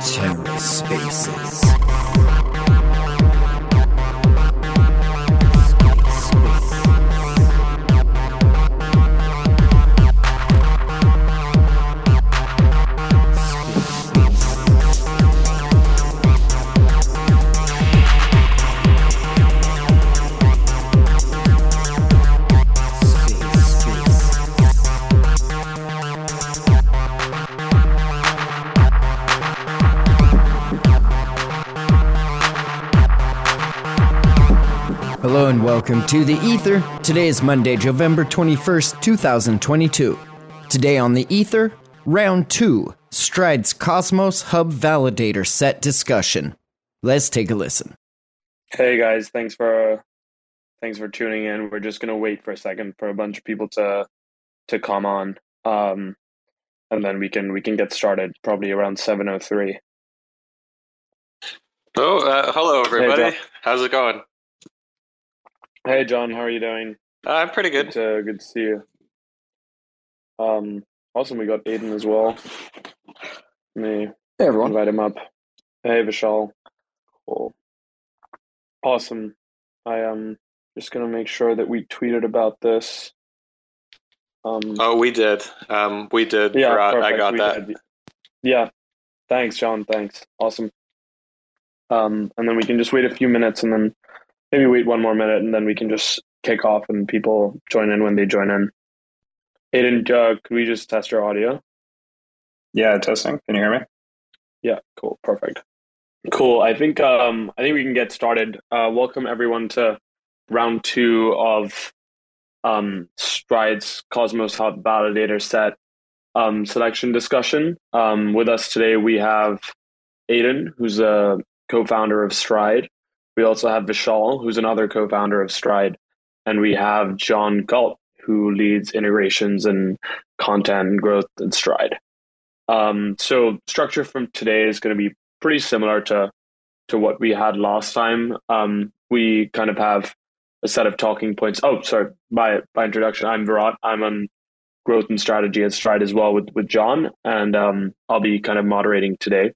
TerraSpaces. Hello and welcome to The Ether. Today is Monday, November 21st, 2022. Today on The Ether, Round 2 Stride's Cosmos Hub Validator Set Discussion. Let's take a listen. Hey guys, thanks for thanks for tuning in. We're just gonna wait for a second for a bunch of people to to come on, um, and then we can we can get started probably around seven oh three. Oh, uh, hello everybody. John. How's it going? Hey John, how are you doing? Uh, I'm pretty Good good. to good to see you. Um, awesome. We got Aidan as well. Me Hey everyone. invite him up. Hey Vishal. Cool. Awesome. I am just gonna make sure that we tweeted about this. Um, Oh, we did. Um, we did. Yeah, Virat. I got We that. did. Yeah. Thanks, John. Thanks. Awesome. Um, and then we can just wait a few minutes and then maybe wait one more minute and then we can just kick off and people join in when they join in. Aidan, uh, could we just test your audio? Yeah, testing. Can you hear me? Yeah, cool. Perfect. Cool. I think um I think we can get started. Uh welcome everyone to round two of um Stride's Cosmos Hub Validator set um selection discussion. Um with us today we have Aidan, who's a co-founder of Stride. We also have Vishal, who's another co-founder of Stride, and we have John Galt, who leads integrations and content growth at Stride. Um, so structure from today is going to be pretty similar to to what we had last time. Um, we kind of have a set of talking points. Oh, sorry. By by introduction, I'm Virat. I'm on growth and strategy at Stride as well with with John, and um, I'll be kind of moderating today.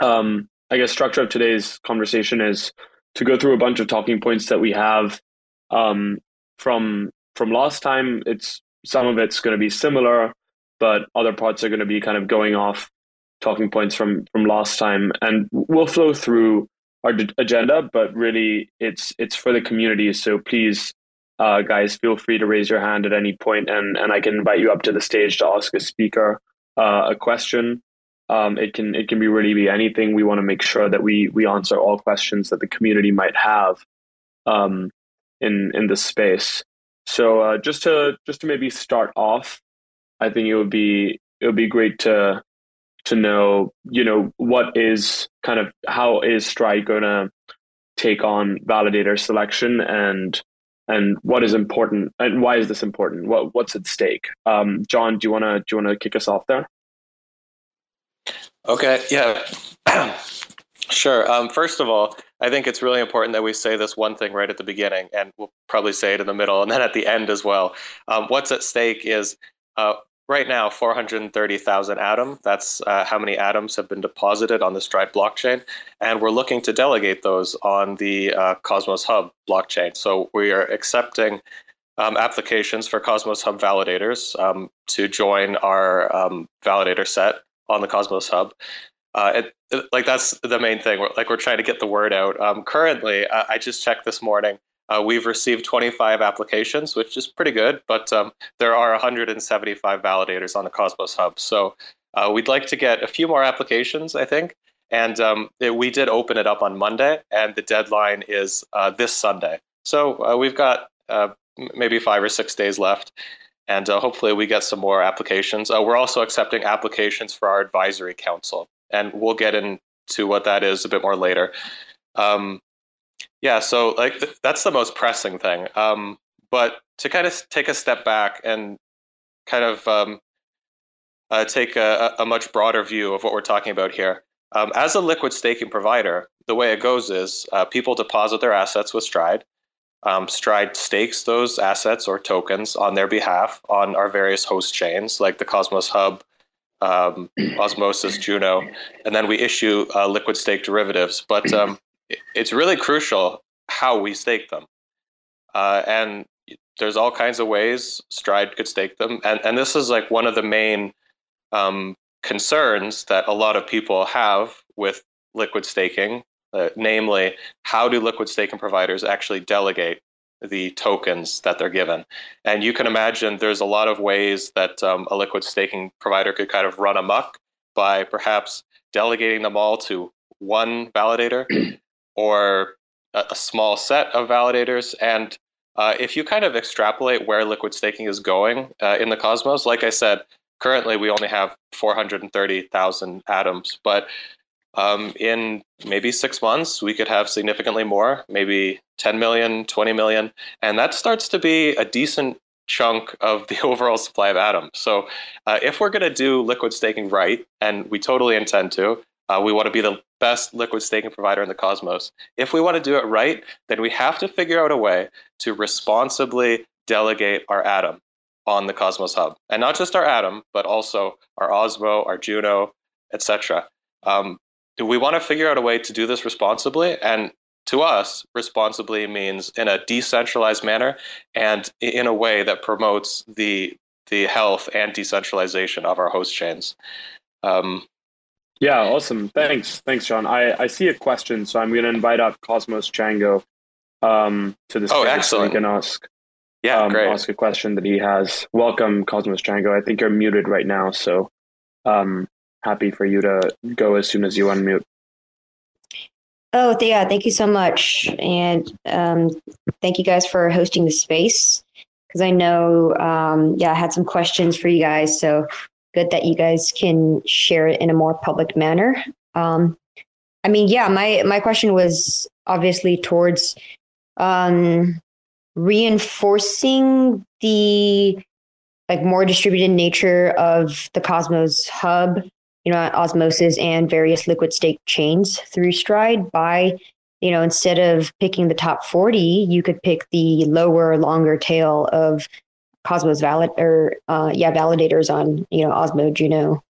Um, I guess structure of today's conversation is to go through a bunch of talking points that we have um, from from last time. It's some of it's going to be similar, but other parts are going to be kind of going off talking points from from last time, and we'll flow through our d- agenda. But really, it's it's for the community. So please, uh, guys, feel free to raise your hand at any point, and and I can invite you up to the stage to ask a speaker uh, a question. Um, it can it can be really be anything. We want to make sure that we we answer all questions that the community might have um, in in this space. So uh, just to just to maybe start off, I think it would be it would be great to to know you know what is kind of how is Stride going to take on validator selection and and what is important and why is this important? What what's at stake? Um, John, do you wanna do you wanna kick us off there? Okay. Yeah. sure. Um, first of all, I think it's really important that we say this one thing right at the beginning, and we'll probably say it in the middle and then at the end as well. Um, what's at stake is uh, right now 430,000 atom. That's uh, how many atoms have been deposited on the Stride blockchain, and we're looking to delegate those on the uh, Cosmos Hub blockchain. So we are accepting um, applications for Cosmos Hub validators um, to join our um, validator set on the Cosmos Hub. Uh, it, it- like that's the main thing. We're, like we're trying to get the word out. Um, currently, uh, I just checked this morning. Uh, we've received 25 applications, which is pretty good, but um, there are 175 validators on the Cosmos Hub. So uh, we'd like to get a few more applications, I think. And um, it- we did open it up on Monday, and the deadline is uh, this Sunday. So uh, we've got maybe five or six days left, and uh, hopefully we get some more applications. Uh, we're also accepting applications for our advisory council, and we'll get into what that is a bit more later. Um, yeah, so like th- that's the most pressing thing. Um, but to kind of take a step back and kind of um, uh, take a, a much broader view of what we're talking about here. Um, as a liquid staking provider, the way it goes is uh, people deposit their assets with Stride. Um, Stride stakes those assets or tokens on their behalf on our various host chains, like the Cosmos Hub, um, Osmosis, Juno, and then we issue uh, liquid stake derivatives. But um, it's really crucial how we stake them. Uh, and there's all kinds of ways Stride could stake them. And, and this is like one of the main um, concerns that a lot of people have with liquid staking, uh, namely, how do liquid staking providers actually delegate the tokens that they're given? And you can imagine there's a lot of ways that um, a liquid staking provider could kind of run amok by perhaps delegating them all to one validator or a, a small set of validators. And uh, if you kind of extrapolate where liquid staking is going uh, in the cosmos, like I said, currently we only have 430,000 atoms, but um, in maybe six months, we could have significantly more, maybe 10 million, 20 million. And that starts to be a decent chunk of the overall supply of atoms. So uh, if we're going to do liquid staking right, and we totally intend to, uh, we want to be the best liquid staking provider in the cosmos. If we want to do it right, then we have to figure out a way to responsibly delegate our atom on the Cosmos Hub, and not just our atom, but also our Osmo, our Juno, etc. Um, we want to figure out a way to do this responsibly, and to us, responsibly means in a decentralized manner and in a way that promotes the the health and decentralization of our host chains. Um, yeah, awesome. Thanks, thanks, John. I, I see a question, so I'm going to invite up Cosmos Chjango um, to the stage oh, excellent. so he can ask yeah, um, great. ask a question that he has. Welcome, Cosmos Chjango. I think you're muted right now, so um, happy for you to go as soon as you unmute. Oh, yeah, thank you so much. And um, thank you guys for hosting the space because I know, um, yeah, I had some questions for you guys. So good that you guys can share it in a more public manner. Um, I mean, yeah, my, my question was obviously towards um, reinforcing the like more distributed nature of the Cosmos hub, you know, osmosis and various liquid state chains through Stride by, you know, instead of picking the top 40, you could pick the lower, longer tail of Cosmos valid or uh, yeah, validators on, you know, Osmo, Juno,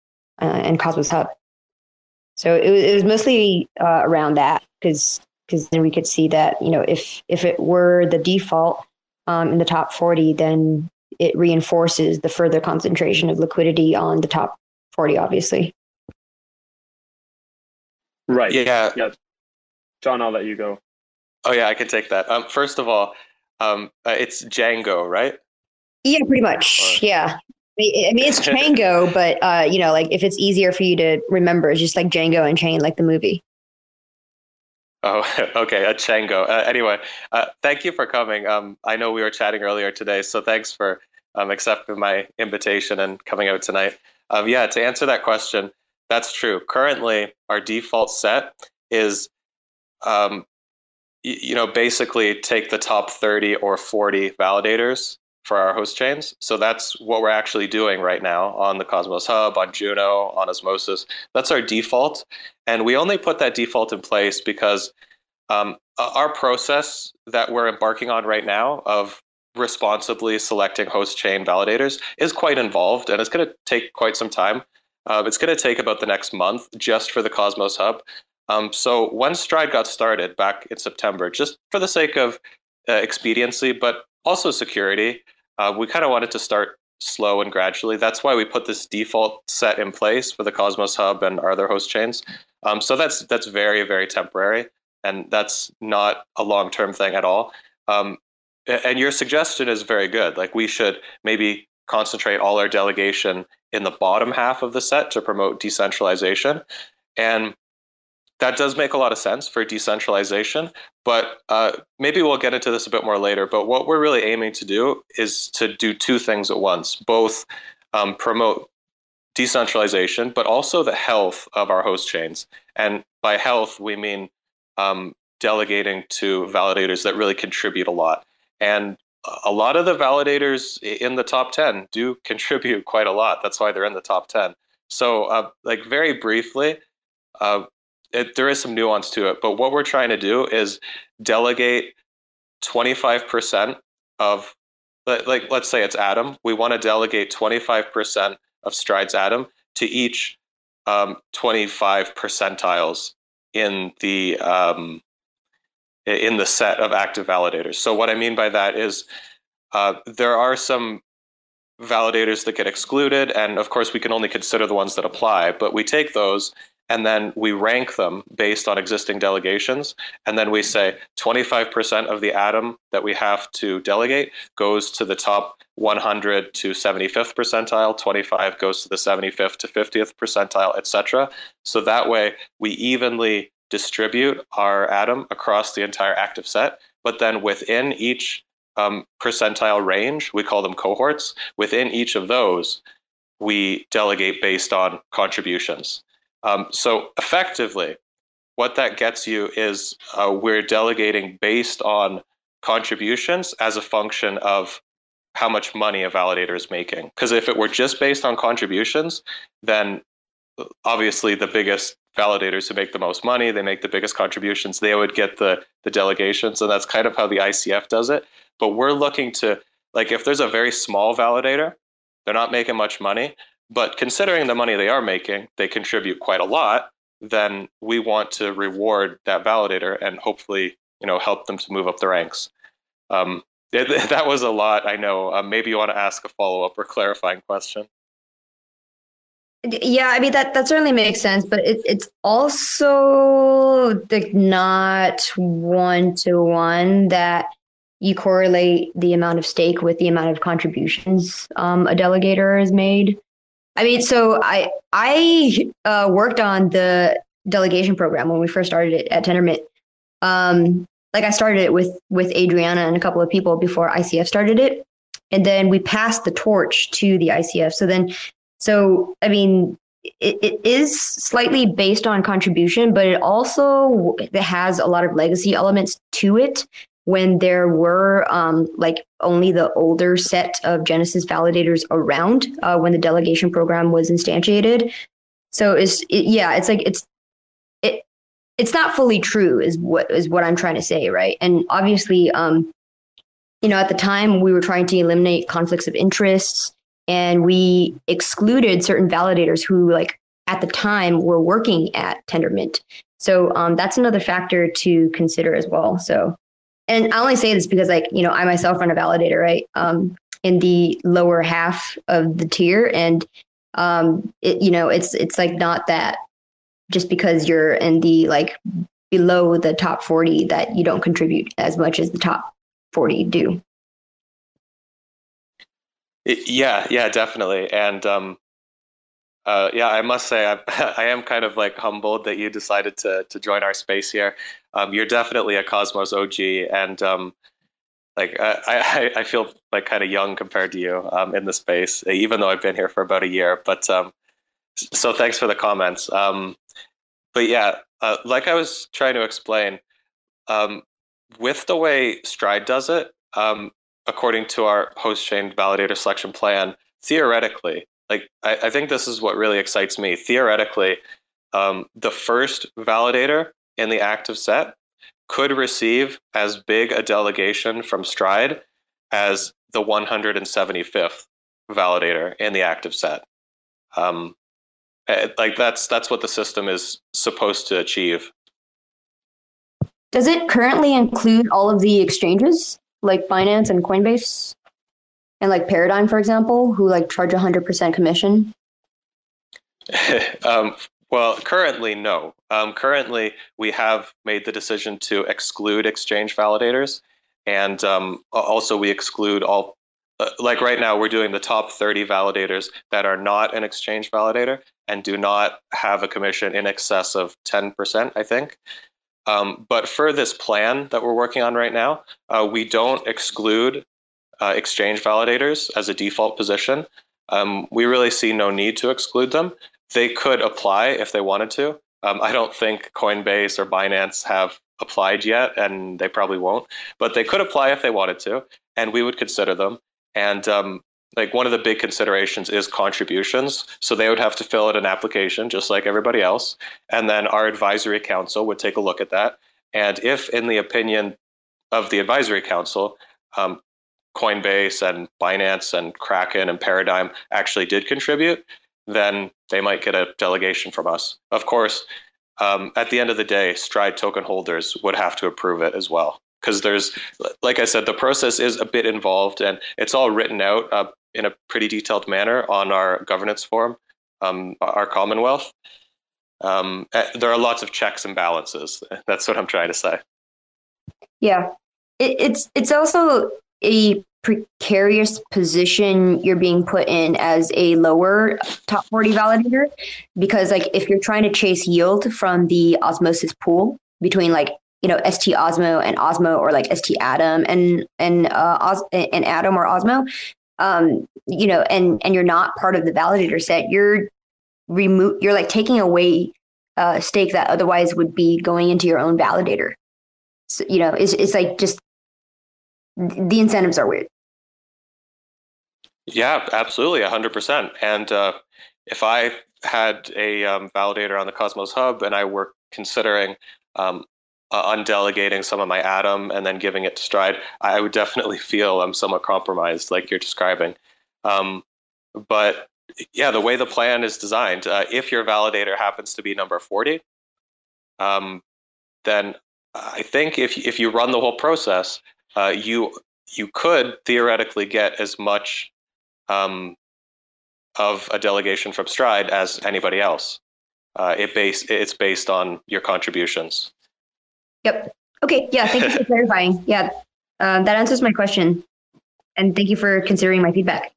uh, and Cosmos Hub. So it was, it was mostly uh, around that because because then we could see that you know if if it were the default um, in the top 40 then it reinforces the further concentration of liquidity on the top 40 obviously right yeah yeah john i'll let you go oh yeah i can take that um, first of all um, uh, it's django right yeah pretty much or... yeah I mean, it's Django, but uh, you know, like if it's easier for you to remember, it's just like Django Unchained, like the movie. Oh, okay, a Chango. Uh, anyway, uh, thank you for coming. Um, I know we were chatting earlier today, so thanks for um, accepting my invitation and coming out tonight. Um, yeah, to answer that question, that's true. Currently, our default set is, um, y- you know, basically take the top 30 or 40 validators for our host chains. So that's what we're actually doing right now on the Cosmos Hub, on Juno, on Osmosis. That's our default. And we only put that default in place because um, our process that we're embarking on right now of responsibly selecting host chain validators is quite involved and it's going to take quite some time. Uh, it's going to take about the next month just for the Cosmos Hub. Um, so when Stride got started back in September, just for the sake of uh, expediency, but also security, uh, we kind of wanted to start slow and gradually. That's why we put this default set in place for the Cosmos Hub and our other host chains. Um, so that's that's very very temporary, and that's not a long term thing at all. Um, and your suggestion is very good. Like we should maybe concentrate all our delegation in the bottom half of the set to promote decentralization, and that does make a lot of sense for decentralization, but uh, maybe we'll get into this a bit more later. But what we're really aiming to do is to do two things at once both um, promote decentralization, but also the health of our host chains. And by health, we mean um, delegating to validators that really contribute a lot. And a lot of the validators in the top 10 do contribute quite a lot. That's why they're in the top 10. So, uh, like, very briefly, uh, it, there is some nuance to it, but what we're trying to do is delegate 25% of, like, let's say it's Atom. We want to delegate 25% of Stride's Atom to each um, 25 percentiles in the um, in the set of active validators. So what I mean by that is uh, there are some validators that get excluded, and of course we can only consider the ones that apply. But we take those and then we rank them based on existing delegations. And then we say 25% of the atom that we have to delegate goes to the top 100 to 75th percentile, 25 goes to the 75th to 50th percentile, etc. So that way we evenly distribute our atom across the entire active set. But then within each um, percentile range, we call them cohorts, within each of those, we delegate based on contributions. Um, so effectively, what that gets you is uh, we're delegating based on contributions as a function of how much money a validator is making. Because if it were just based on contributions, then uh, obviously the biggest validators who make the most money, they make the biggest contributions, they would get the the delegations, and that's kind of how the ICF does it. But we're looking to like if there's a very small validator, they're not making much money, but considering the money they are making, they contribute quite a lot. Then we want to reward that validator and hopefully, you know, help them to move up the ranks. Um, that was a lot, I know. Um, maybe you want to ask a follow up or clarifying question. Yeah, I mean that that certainly makes sense, but it, it's also like not one to one that you correlate the amount of stake with the amount of contributions um, a delegator has made. I mean, so I I uh, worked on the delegation program when we first started it at Tendermint. Um, like I started it with with Adriana and a couple of people before ICF started it, and then we passed the torch to the ICF. So then, so I mean, it, it is slightly based on contribution, but it also has a lot of legacy elements to it when there were um, like only the older set of Genesis validators around uh, when the delegation program was instantiated. So it's it, yeah, it's like it's it it's not fully true is what is what I'm trying to say, right? And obviously, um, you know, at the time we were trying to eliminate conflicts of interests, and we excluded certain validators who, like at the time, were working at Tendermint. So um, that's another factor to consider as well. So and I only say this because like, you know, I myself run a validator, right? Um, in the lower half of the tier. And um, it, you know, it's it's like not that just because you're in the like below the top 40 that you don't contribute as much as the top 40 do. Yeah, yeah, definitely. And um, uh, yeah, I must say I, I am kind of like humbled that you decided to to join our space here. Um, you're definitely a Cosmos OG, and um, like I, I, I feel like kind of young compared to you um, in the space, even though I've been here for about a year. But um, so thanks for the comments. Um, but yeah, uh, like I was trying to explain, um, with the way Stride does it, according to our host chain validator selection plan, theoretically, like I, I think this is what really excites me. Theoretically, um, the first validator in the active set could receive as big a delegation from Stride as the 175th validator in the active set. Um, eh, like that's that's what the system is supposed to achieve. Does it currently include all of the exchanges like Binance and Coinbase? and like Paradigm, for example, who like charge 100% commission? um, well, currently, no. Um, currently, we have made the decision to exclude exchange validators, and um, also we exclude all. Uh, like right now, we're doing the top 30 validators that are not an exchange validator and do not have a commission in excess of 10%, I think. Um, but for this plan that we're working on right now, uh, we don't exclude uh, exchange validators as a default position. Um, we really see no need to exclude them. They could apply if they wanted to. Um, I don't think Coinbase or Binance have applied yet, and they probably won't. But they could apply if they wanted to, and we would consider them. And um, like one of the big considerations is contributions. So they would have to fill out an application just like everybody else, and then our advisory council would take a look at that. And if, in the opinion of the advisory council, um, Coinbase and Binance and Kraken and Paradigm actually did contribute, then they might get a delegation from us. Of course, um, at the end of the day, Stride token holders would have to approve it as well. Because there's, like I said, the process is a bit involved and it's all written out uh, in a pretty detailed manner on our governance form, um, our Commonwealth. Um, eh, there are lots of checks and balances. That's what I'm trying to say. Yeah, it, it's it's also a precarious position you're being put in as a lower top 40 validator because like if you're trying to chase yield from the osmosis pool between like you know st osmo and osmo or like st atom and and uh Os- and atom or osmo um you know and and you're not part of the validator set you're remove you're like taking away a uh, stake that otherwise would be going into your own validator so, you know it's, it's like just the incentives are weird. Yeah, absolutely, hundred percent. And uh, if I had a um, validator on the Cosmos Hub and I were considering um, uh, undelegating some of my Atom and then giving it to Stride, I would definitely feel I'm somewhat compromised, like you're describing. Um, but yeah, the way the plan is designed, uh, if your validator happens to be number forty, um, then I think if if you run the whole process, uh, you you could theoretically get as much um, of a delegation from Stride as anybody else. Uh, it base it's based on your contributions. Yep. Okay. Yeah. Thank you for clarifying. Yeah, um, that answers my question, and thank you for considering my feedback.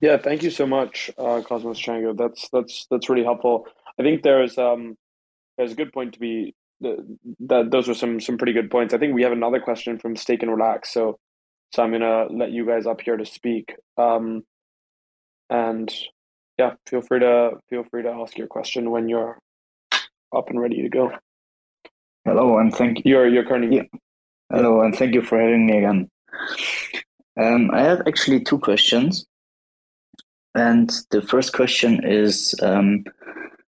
Yeah. Thank you so much, uh, Cosmos Chjango. That's that's that's really helpful. I think there's um there's a good point to be that those are some some pretty good points. I think we have another question from Stake and Relax. So so I'm gonna let you guys up here to speak. Um, and yeah, feel free to feel free to ask your question when you're up and ready to go. Hello and thank you. You're you're currently yeah. Hello and thank you for having me again. Um, I have actually two questions, and the first question is um,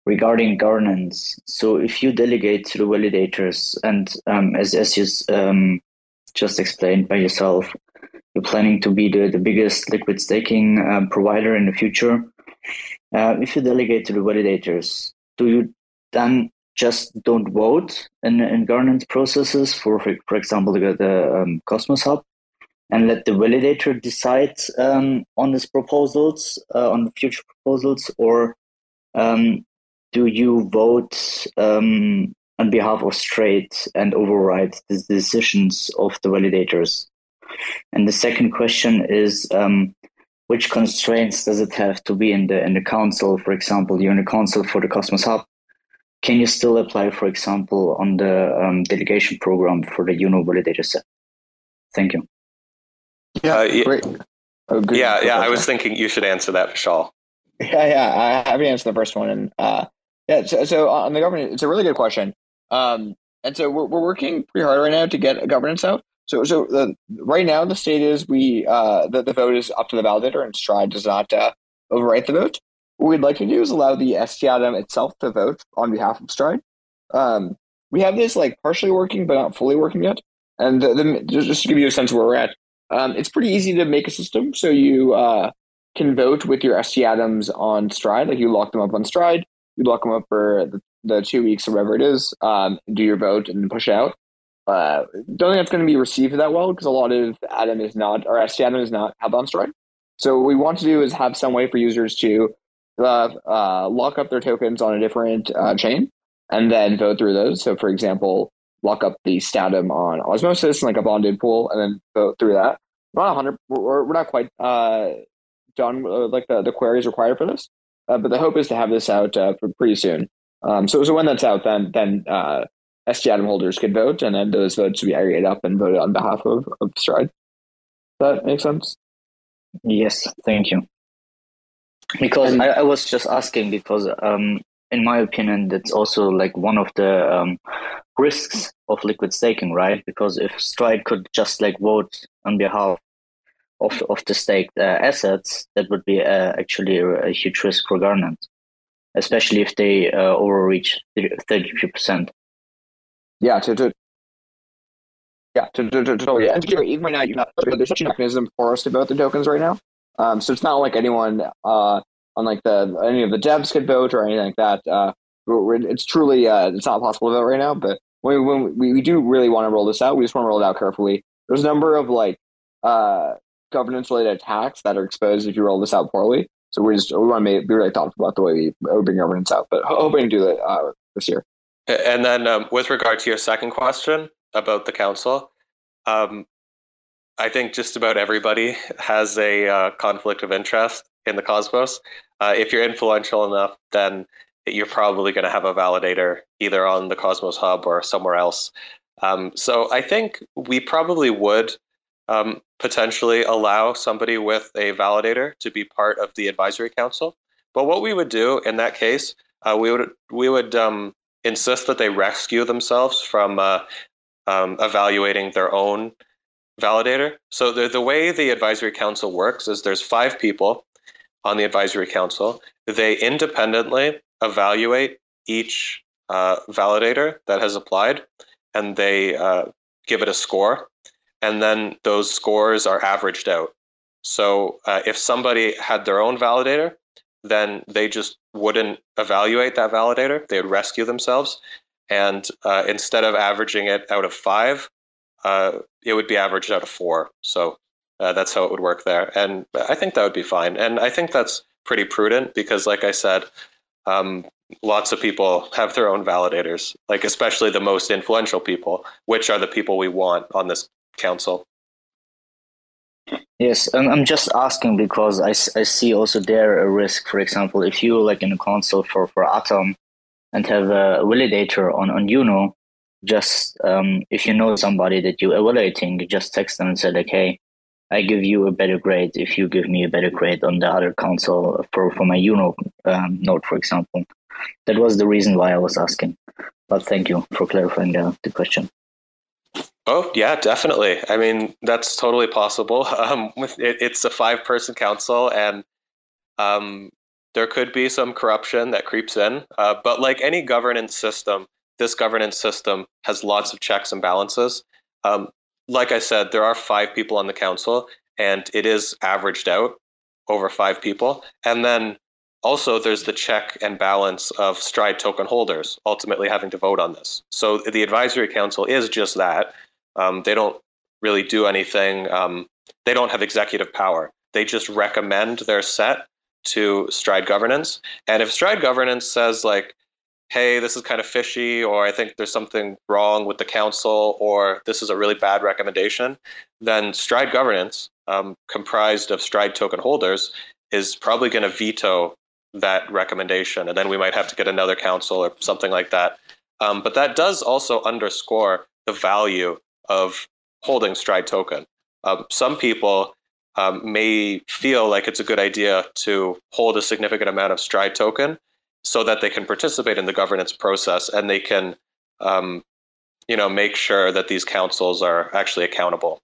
regarding governance. So if you delegate to the validators, and um, as as you um, just explained by yourself, you're planning to be the, the biggest liquid staking uh, provider in the future. Uh, if you delegate to the validators, do you then just don't vote in, in governance processes for, for, example, the, the um, Cosmos Hub, and let the validator decide um, on these proposals, uh, on the future proposals, or um, do you vote um, on behalf of Stride and override the decisions of the validators? And the second question is um, which constraints does it have to be in the in the council? For example, you're in the council for the Cosmos Hub. Can you still apply, for example, on the um, delegation program for the Juno validator set? Thank you. Yeah, uh, yeah, great. Oh, yeah, yeah. I was thinking you should answer that, Vishal. Yeah, yeah. I haven't answered the first one, and uh, yeah. So, so on the government, it's a really good question. Um, and so we're, we're working pretty hard right now to get a governance out. So, so the, right now the state is we uh, the, the vote is up to the validator, and Stride does not uh, overwrite the vote. What we'd like to do is allow the ST atom itself to vote on behalf of Stride. Um, we have this like partially working, but not fully working yet. And the, the, just to give you a sense of where we're at, um, it's pretty easy to make a system. So you uh, can vote with your ST atoms on Stride, like you lock them up on Stride, you lock them up for the, the two weeks or whatever it is, um, do your vote and push out. Uh, don't think that's going to be received that well because a lot of Atom is not, or ST Atom is not held on Stride. So what we want to do is have some way for users to uh, uh, lock up their tokens on a different uh, chain and then vote through those. So for example, lock up the stATOM on Osmosis and like a bonded pool and then vote through that. We're not 100, we're, we're not quite uh, done uh, like the, the queries required for this, uh, but the hope is to have this out pretty soon. Um, so, so when that's out, then then uh, holders could vote, and then those votes would be aggregated up and voted on behalf of, of Stride. That make sense? Yes, thank you. Because I, I, was just asking because, um, in my opinion, that's also like one of the um, risks of liquid staking, right? Because if Stride could just like vote on behalf of of the staked uh, assets, that would be uh, actually a, a, huge risk for governance, especially if they uh, overreach thirty percent yeah, to, to Yeah, totally. And even right now, you know, there's such a mechanism for us to vote the tokens right now. Um, so it's not like anyone uh, on like the any of the devs could vote or anything like that. Uh, it's truly uh, it's not possible to vote right now. But when, when we, we do really want to roll this out, we just want to roll it out carefully. There's a number of like uh, governance related attacks that are exposed if you roll this out poorly. So we just we want to be really thoughtful about the way we bring governance out. But hoping to do that uh, this year. And then um, with regard to your second question about the council, um, I think just about everybody has a uh, conflict of interest in the Cosmos. Uh, if you're influential enough, then you're probably going to have a validator either on the Cosmos Hub or somewhere else. Um, so I think we probably would um, potentially allow somebody with a validator to be part of the advisory council. But what we would do in that case, uh, we would we would um, insist that they rescue themselves from uh, um, evaluating their own validator. So the, the way the advisory council works is there's five people on the advisory council. They independently evaluate each uh, validator that has applied, and they uh, give it a score. And then those scores are averaged out. So uh, if somebody had their own validator, then they just wouldn't evaluate that validator. They would rescue themselves. And uh, instead of averaging it out of five, uh, it would be averaged out of four. So uh, that's how it would work there. And I think that would be fine. And I think that's pretty prudent because, like I said, um, lots of people have their own validators, like especially the most influential people, which are the people we want on this council. Yes, and I'm just asking because I, I see also there a risk. For example, if you like in a console for, for Atom and have a validator on, on Juno, just um, if you know somebody that you're evaluating, just text them and say like, hey, I give you a better grade if you give me a better grade on the other console for, for my Juno um, node, for example. That was the reason why I was asking. But thank you for clarifying the, the question. Oh yeah, definitely. I mean, that's totally possible. Um, it, it's a five-person council, and um, there could be some corruption that creeps in. Uh, but like any governance system, this governance system has lots of checks and balances. Um, like I said, there are five people on the council, and it is averaged out over five people. And then also, there's the check and balance of Stride token holders ultimately having to vote on this. So the advisory council is just that. Um, they don't really do anything. Um, they don't have executive power. They just recommend their set to Stride governance. And if Stride governance says like, "Hey, this is kind of fishy," or "I think there's something wrong with the council," or "This is a really bad recommendation," then Stride governance, um, comprised of Stride token holders, is probably going to veto that recommendation, and then we might have to get another council or something like that. Um, but that does also underscore the value of holding Stride token. Um, some people um, may feel like it's a good idea to hold a significant amount of Stride token so that they can participate in the governance process and they can, um, you know, make sure that these councils are actually accountable.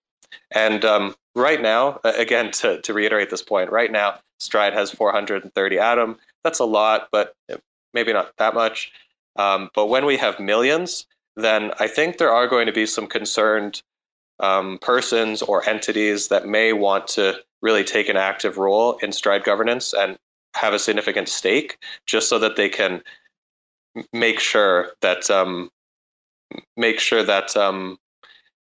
And um, right now, again, to, to reiterate this point, right now, Stride has 430 Atom. That's a lot, but maybe not that much. Um, but when we have millions, then I think there are going to be some concerned um, persons or entities that may want to really take an active role in Stride governance and have a significant stake, just so that they can make sure that um, make sure that um,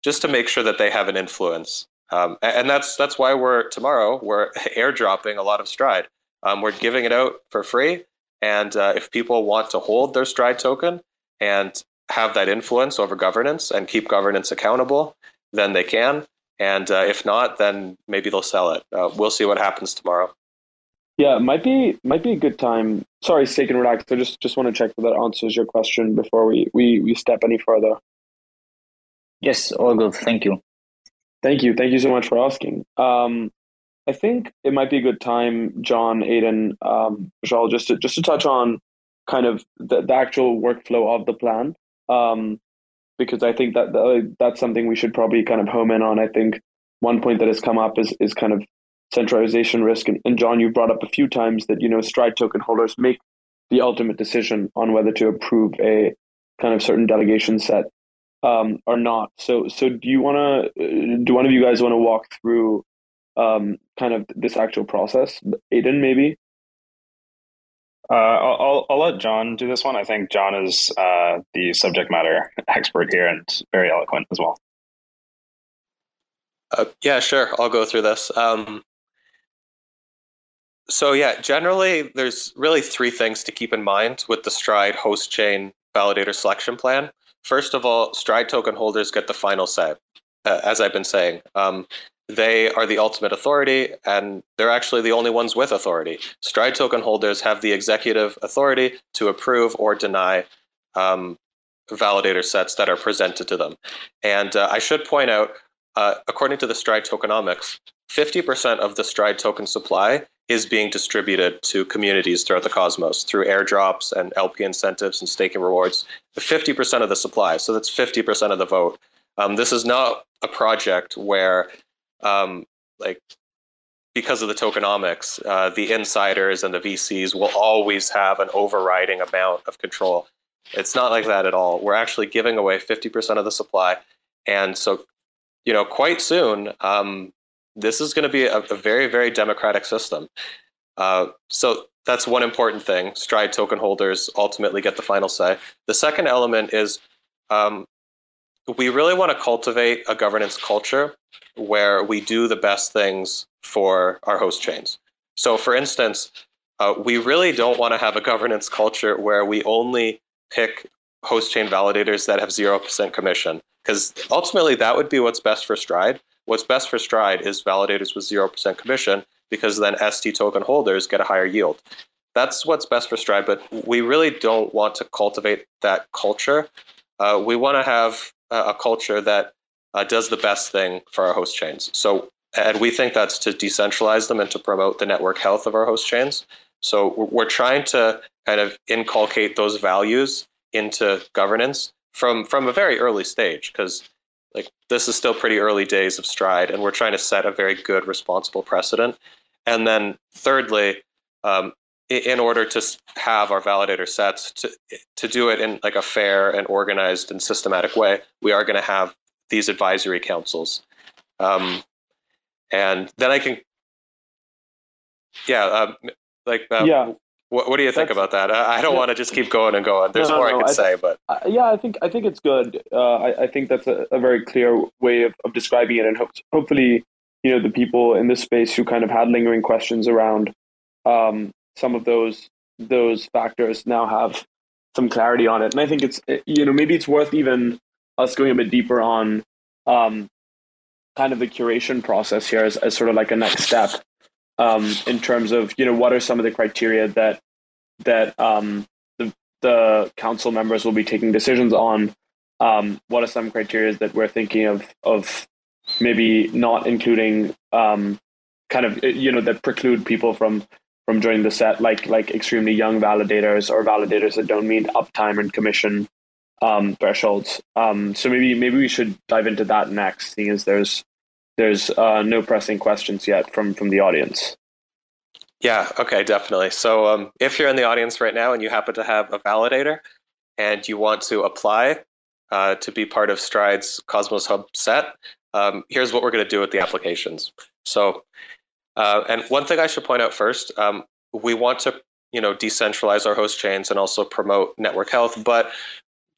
just to make sure that they have an influence. Um, and that's that's why we're tomorrow we're airdropping a lot of Stride. Um, we're giving it out for free, and uh, if people want to hold their Stride token and have that influence over governance and keep governance accountable, then they can. And uh, if not, then maybe they'll sell it. Uh, we'll see what happens tomorrow. Yeah, might be might be a good time. Sorry, Stake and Relax. I just just want to check that, that answers your question before we, we we step any further. Yes, all good. Thank you. Thank you. Thank you so much for asking. Um, I think it might be a good time, John, Aidan, um, just to just to touch on kind of the, the actual workflow of the plan um, because I think that uh, that's something we should probably kind of home in on. I think one point that has come up is is kind of centralization risk, and, and John, you brought up a few times that you know Stride token holders make the ultimate decision on whether to approve a kind of certain delegation set. um, are not. So, so do you want to? Do one of you guys want to walk through um, kind of this actual process? Aidan, maybe. Uh, I'll, I'll let John do this one. I think John is uh, the subject matter expert here and very eloquent as well. Uh, yeah, sure. I'll go through this. Um, so yeah, generally there's really three things to keep in mind with the Stride host chain validator selection plan. First of all, Stride token holders get the final say, uh, as I've been saying. Um, they are the ultimate authority, and they're actually the only ones with authority. Stride token holders have the executive authority to approve or deny um, validator sets that are presented to them. And uh, I should point out, uh, according to the Stride tokenomics, 50% of the Stride token supply is being distributed to communities throughout the cosmos through airdrops and LP incentives and staking rewards. 50% of the supply, so that's 50% of the vote. Um, this is not a project where, um, like, because of the tokenomics, uh, the insiders and the VCs will always have an overriding amount of control. It's not like that at all. We're actually giving away 50% of the supply. And so, you know, quite soon, um, this is going to be a, a, very, very democratic system. Uh, so that's one important thing. Stride token holders ultimately get the final say. The second element is um, we really want to cultivate a governance culture where we do the best things for our host chains. So, for instance, uh, we really don't want to have a governance culture where we only pick host chain validators that have 0% commission, because ultimately that would be what's best for Stride. What's best for Stride is validators with 0% commission because then ST token holders get a higher yield. That's what's best for Stride, but we really don't want to cultivate that culture. Uh, we want to have a, culture that uh, does the best thing for our host chains. So, and we think that's to decentralize them and to promote the network health of our host chains. So, we're trying to kind of inculcate those values into governance from from a very early stage because like this is still pretty early days of stride and we're trying to set a very good responsible precedent. And then thirdly um, in order to have our validator sets to to do it in like a fair and organized and systematic way we are going to have these advisory councils. Um, and then i can yeah um, like uh, yeah what, what do you think That's, about that? I, I don't yeah. want to just keep going and going. There's no, more no, I can I say, but yeah, I think I think it's good. Uh, I, I, think that's a, a, very clear way of, of describing it, and ho- hopefully, you know, the people in this space who kind of had lingering questions around um, some of those those factors now have some clarity on it. And I think it's you know maybe it's worth even us going a bit deeper on um, kind of the curation process here as, as sort of like a next step um, in terms of you know what are some of the criteria that that um, the the council members will be taking decisions on. Um, what are some criteria that we're thinking of of maybe not including um, kind of you know that preclude people from from joining the set like like extremely young validators or validators that don't meet uptime and commission um, thresholds. Um, so maybe maybe we should dive into that next, seeing as there's there's uh, no pressing questions yet from from the audience. Yeah. Okay. Definitely. So, um, if you're in the audience right now and you happen to have a validator and you want to apply uh, to be part of Stride's Cosmos Hub set, um, here's what we're going to do with the applications. So, uh, and one thing I should point out first, um, we want to you know decentralize our host chains and also promote network health, but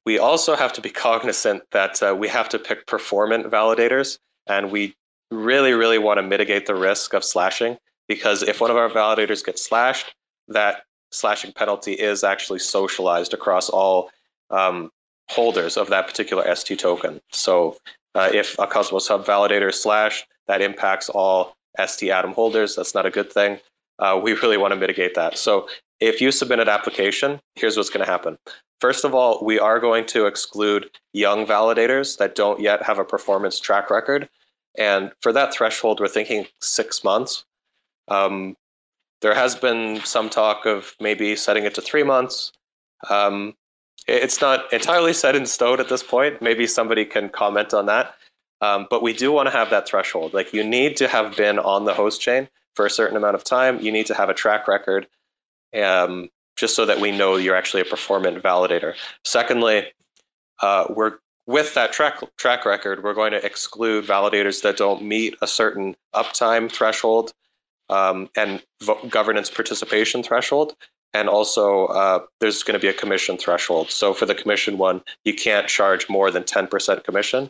we also have to be cognizant that uh, we have to pick performant validators, and we really, really want to mitigate the risk of slashing because if one of our validators gets slashed, that slashing penalty is actually socialized across all um, holders of that particular ST token. So uh, if a Cosmos Hub validator is slashed, that impacts all ST Atom holders. That's not a good thing. Uh, we really want to mitigate that. So if you submit an application, here's what's going to happen. First of all, we are going to exclude young validators that don't yet have a performance track record and for that threshold, we're thinking six months. Um, there has been some talk of maybe setting it to three months. Um, it's not entirely set in stone at this point. Maybe somebody can comment on that. Um, but we do want to have that threshold. Like you need to have been on the host chain for a certain amount of time. You need to have a track record, um, just so that we know you're actually a performant validator. Secondly, uh, we're with that track track record, we're going to exclude validators that don't meet a certain uptime threshold um, and vo- governance participation threshold. And also, uh, there's going to be a commission threshold. So for the commission one, you can't charge more than 10% commission.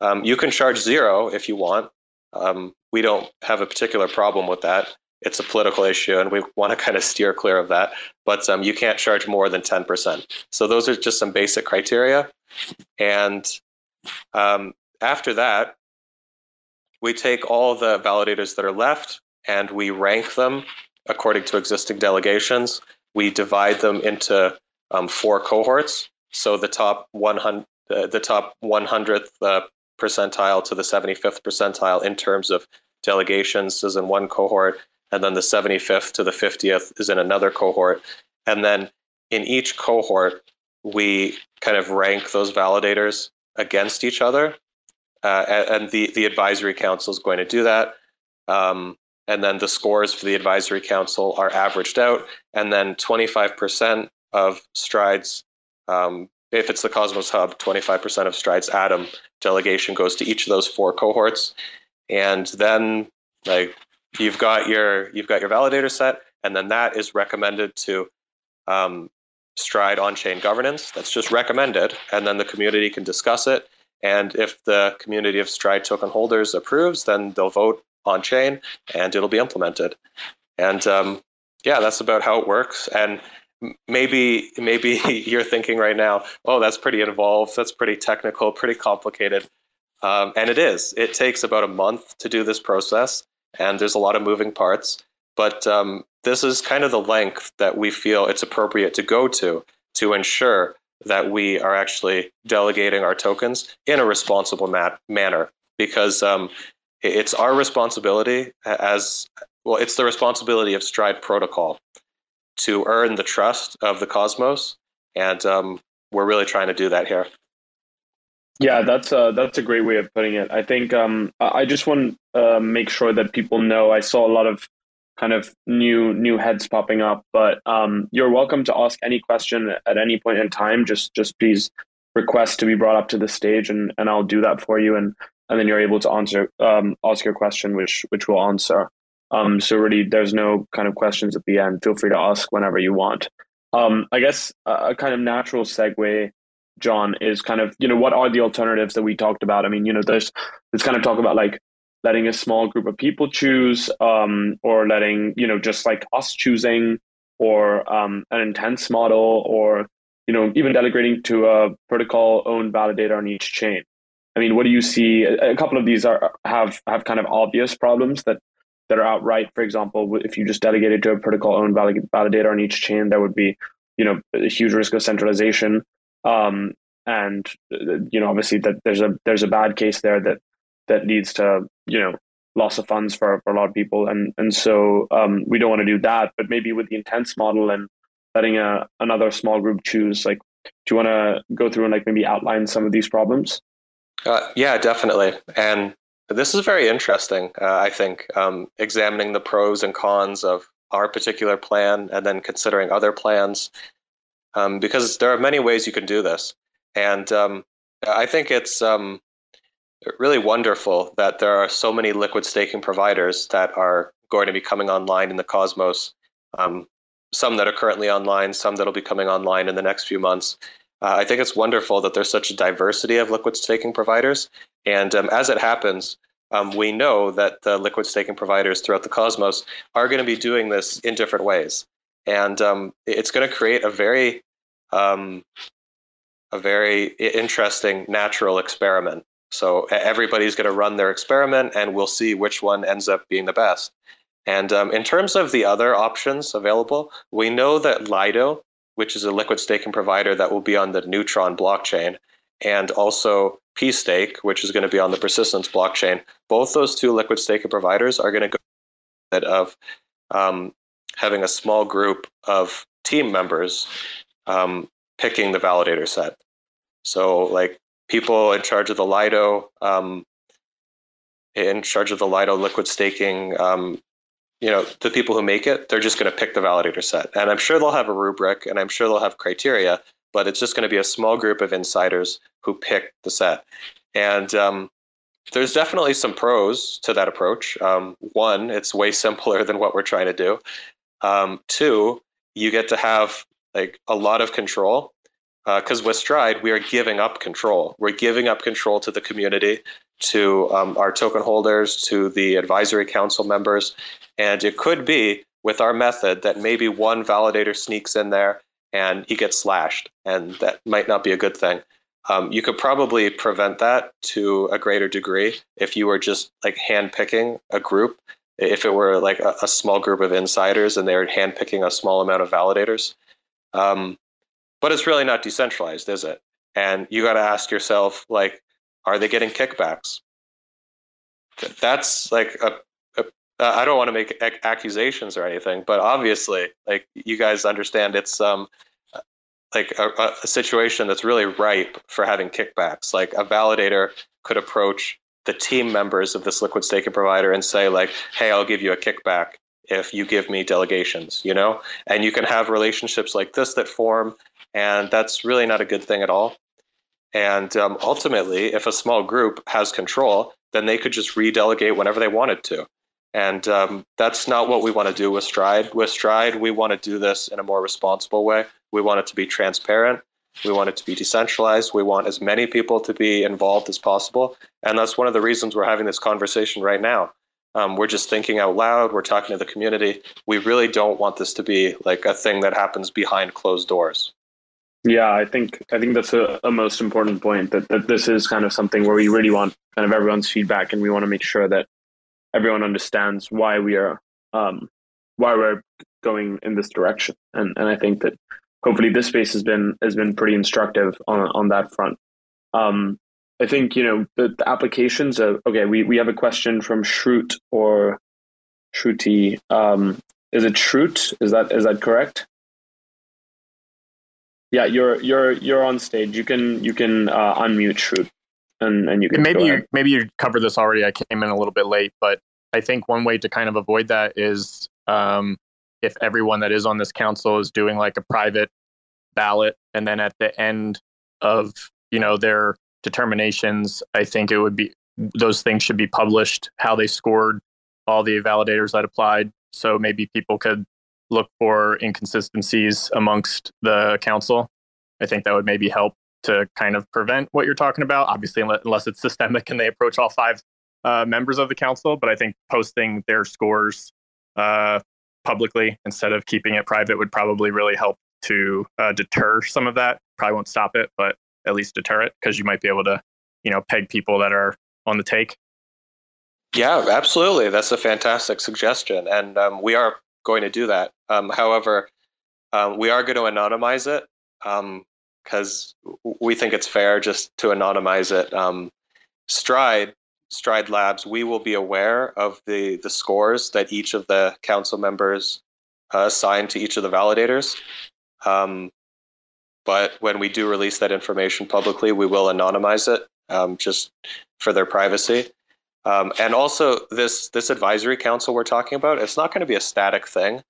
Um, you can charge zero if you want. Um, we don't have a particular problem with that. It's a political issue, and we want to kind of steer clear of that. But um, you can't charge more than 10%. So those are just some basic criteria. And um, after that, we take all the validators that are left and we rank them according to existing delegations. We divide them into um, four cohorts. So the top 100, uh, the top 100th uh, percentile to the 75th percentile in terms of delegations is in one cohort, and then the 75th to the 50th is in another cohort. And then in each cohort, we kind of rank those validators against each other. Uh, and the, the advisory council is going to do that. Um, and then the scores for the advisory council are averaged out. And then 25% of strides, um, if it's the Cosmos Hub, 25% of strides Atom delegation goes to each of those four cohorts. And then like you've got your you've got your validator set, and then that is recommended to um, Stride on-chain governance. That's just recommended, and then the community can discuss it. And if the community of Stride token holders approves, then they'll vote on chain, and it'll be implemented. And um, yeah, that's about how it works. And maybe maybe you're thinking right now, oh, that's pretty involved. That's pretty technical, pretty complicated. Um, and it is. It takes about a month to do this process, and there's a lot of moving parts. But um, this is kind of the length that we feel it's appropriate to go to to ensure that we are actually delegating our tokens in a responsible manner. Because um, it's our responsibility as well it's the responsibility of stride protocol to earn the trust of the cosmos and um, we're really trying to do that here. Yeah that's a, that's a great way of putting it. I think um, i just want to uh, make sure that people know i saw a lot of kind of new new heads popping up. But um, you're welcome to ask any question at any point in time. Just just please request to be brought up to the stage, and and I'll do that for you, and and then you're able to answer um, ask your question, which which we'll answer. Um, so really, there's no kind of questions at the end. Feel free to ask whenever you want. Um, I guess a kind of natural segue, John, is kind of you know what are the alternatives that we talked about? I mean, you know, there's there's kind of talk about like letting a small group of people choose um, or letting you know just like us choosing or um, an intense model or you know even delegating to a protocol owned validator on each chain. I mean what do you see? A, couple of these are have have kind of obvious problems that that are outright. For example if you just delegated to a protocol owned validator on each chain there would be you know a huge risk of centralization. Um, and you know obviously that there's a there's a bad case there that that leads to you know loss of funds for, for a lot of people. And and so um, we don't want to do that but maybe with the intense model and letting a, another small group choose like do you want to go through and like maybe outline some of these problems? Uh, yeah definitely. And this is very interesting uh, i think um, examining the pros and cons of our particular plan and then considering other plans um, because there are many ways you can do this. And um, i think it's um, really wonderful that there are so many liquid staking providers that are going to be coming online in the Cosmos. Um, some that are currently online, some that'll be coming online in the next few months. Uh, I think it's wonderful that there's such a diversity of liquid staking providers. And um, as it happens, um, we know that the liquid staking providers throughout the Cosmos are going to be doing this in different ways. And um, it's going to create a very um, a very interesting natural experiment so everybody's going to run their experiment, and we'll see which one ends up being the best. And um, in terms of the other options available, we know that Lido, which is a liquid staking provider that will be on the Neutron blockchain, and also pSTAKE, which is going to be on the Persistence blockchain, both those two liquid staking providers are going to go of um, having a small group of team members um, picking the validator set. So, like people in charge of the Lido, um, in charge of the Lido liquid staking, um, you know, the people who make it, they're just going to pick the validator set. And I'm sure they'll have a rubric and I'm sure they'll have criteria, but it's just going to be a small group of insiders who pick the set. And um, there's definitely some pros to that approach. Um, one, it's way simpler than what we're trying to do. Um, two, you get to have like a lot of control because uh, with Stride, we are giving up control. We're giving up control to the community, to um, our token holders, to the advisory council members. And it could be with our method that maybe one validator sneaks in there and he gets slashed, and that might not be a good thing. Um, you could probably prevent that to a greater degree if you were just like handpicking a group. If it were like a, a small group of insiders and they were handpicking a small amount of validators, um, but it's really not decentralized, is it? And you got to ask yourself, like, are they getting kickbacks? That's like a I don't want to make ac- accusations or anything, but obviously, like you guys understand, it's um like a, a, situation that's really ripe for having kickbacks. Like a validator could approach the team members of this liquid staking provider and say, like, "Hey, I'll give you a kickback if you give me delegations," you know, and you can have relationships like this that form, and that's really not a good thing at all. And um, ultimately, if a small group has control, then they could just redelegate whenever they wanted to. And um, that's not what we want to do with Stride. With Stride, we want to do this in a more responsible way. We want it to be transparent. We want it to be decentralized. We want as many people to be involved as possible. And that's one of the reasons we're having this conversation right now. Um, we're just thinking out loud. We're talking to the community. We really don't want this to be like a thing that happens behind closed doors. Yeah, I think I think that's a, a most important point. That that this is kind of something where we really want kind of everyone's feedback, and we want to make sure that everyone understands why we are um, why we're going in this direction. And and I think that hopefully this space has been has been pretty instructive on on that front. Um, I think you know the, the applications. Of, okay, we we have a question from Shroot or Shruti. Um, is it Shroot? Is that is that correct? Yeah, you're you're you're on stage. You can you can uh, unmute Shroot and, and you can maybe you maybe you covered this already. I came in a little bit late, but I think one way to kind of avoid that is um, if everyone that is on this council is doing like a private ballot, and then at the end of you know their determinations, I think it would be those things should be published how they scored all the validators that applied. So maybe people could look for inconsistencies amongst the council. I think that would maybe help to kind of prevent what you're talking about. Obviously, unless it's systemic and they approach all five uh, members of the council. But I think posting their scores uh, publicly instead of keeping it private would probably really help to uh, deter some of that. Probably won't stop it, but at least deter it because you might be able to, you know, peg people that are on the take. Yeah, absolutely. That's a fantastic suggestion, and um, we are going to do that. Um, however, um, we are going to anonymize it. Um, because we think it's fair just to anonymize it. Um, Stride, Stride Labs, we will be aware of the the scores that each of the council members uh, assign to each of the validators. Um, but when we do release that information publicly, we will anonymize it um, just for their privacy. Um, and also, this this advisory council we're talking about, it's not going to be a static thing.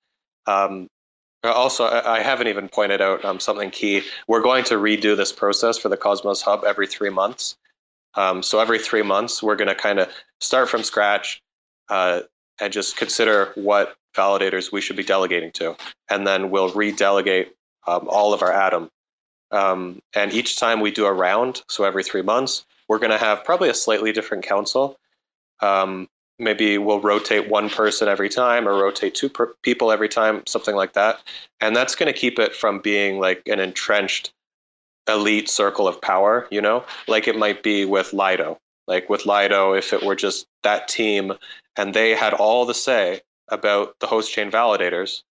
Um, uh, also, I haven't even pointed out um, something key. We're going to redo this process for the Cosmos Hub every three months. Um, so every three months, we're going to kind of start from scratch uh, and just consider what validators we should be delegating to, and then we'll redelegate um, all of our Atom. Um, and each time we do a round, so every three months, we're going to have probably a slightly different council. Um, maybe we'll rotate one person every time or rotate two per- people every time, something like that. And that's going to keep it from being like an entrenched elite circle of power, you know, like it might be with Lido. Like with Lido, if it were just that team and they had all the say about the host chain validators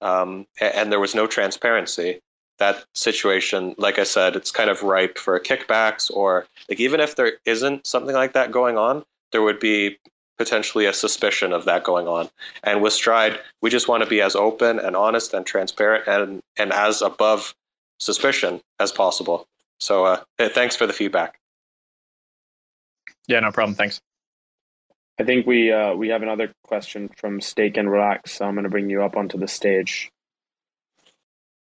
um, and there was no transparency, that situation, like I said, it's kind of ripe for kickbacks or like even if there isn't something like that going on, there would be potentially a suspicion of that going on. And with Stride, we just want to be as open and honest and transparent and, and as above suspicion as possible. So uh, thanks for the feedback. Yeah, no problem. Thanks. I think we uh, we have another question from Stake and Relax. So I'm going to bring you up onto the stage.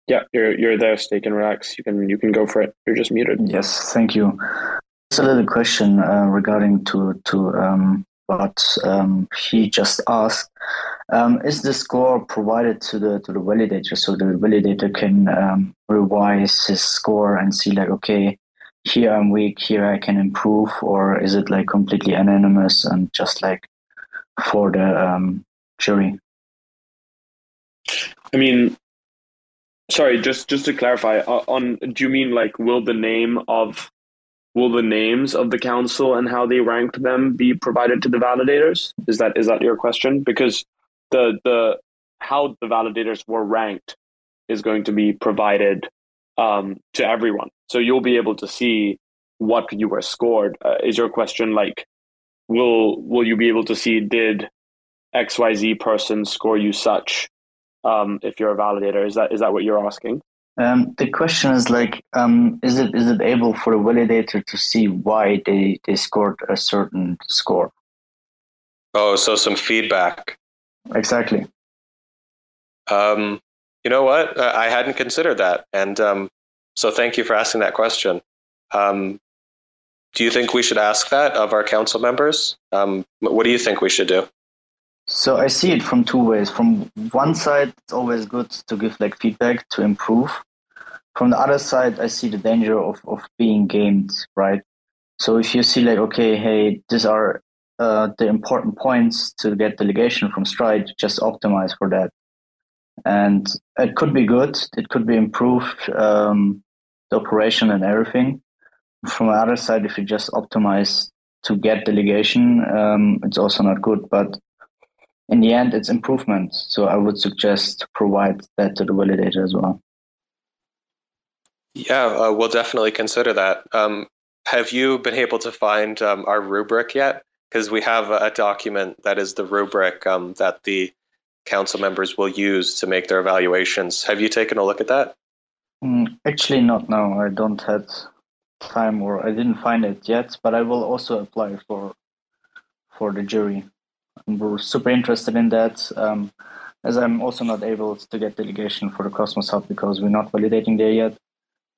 Yeah, you're you're there, Stake and Relax. You can you can go for it. You're just muted. Yes, thank you. A little question uh, regarding to to um, what um, he just asked. Um, is the score provided to the to the validator so the validator can um, revise his score and see like okay here I'm weak here I can improve or is it like completely anonymous and just like for the um, jury? I mean, sorry, just just to clarify, uh, on do you mean like will the name of will the names of the council and how they ranked them be provided to the validators? Is that is that your question? Because the the how the validators were ranked is going to be provided um, to everyone, so you'll be able to see what you were scored. Uh, is your question like will will you be able to see did XYZ person score you such um, if you're a validator? Is that is that what you're asking? Um, the question is like, um, is it is it able for a validator to see why they, they scored a certain score? Oh, so some feedback. Exactly. Um, you know what? I hadn't considered that, and um, so thank you for asking that question. Um, do you think we should ask that of our council members? Um, what do you think we should do? So I see it from two ways. From one side, it's always good to give like feedback to improve. From the other side, I see the danger of, of being gamed, right? So if you see like, okay, hey, these are uh, the important points to get delegation from Stride, just optimize for that. And it could be good. It could be improved, um, the operation and everything. From the other side, if you just optimize to get delegation, um, it's also not good. But in the end, it's improvement. So I would suggest to provide that to the validator as well. Yeah, uh, we'll definitely consider that. Um, have you been able to find um, our rubric yet? Because we have a, document that is the rubric um, that the council members will use to make their evaluations. Have you taken a look at that? Mm, actually, not now. I don't have time, or I didn't find it yet. But I will also apply for for the jury we're super interested in that. Um, as I'm also not able to get delegation for the Cosmos Hub because we're not validating there yet.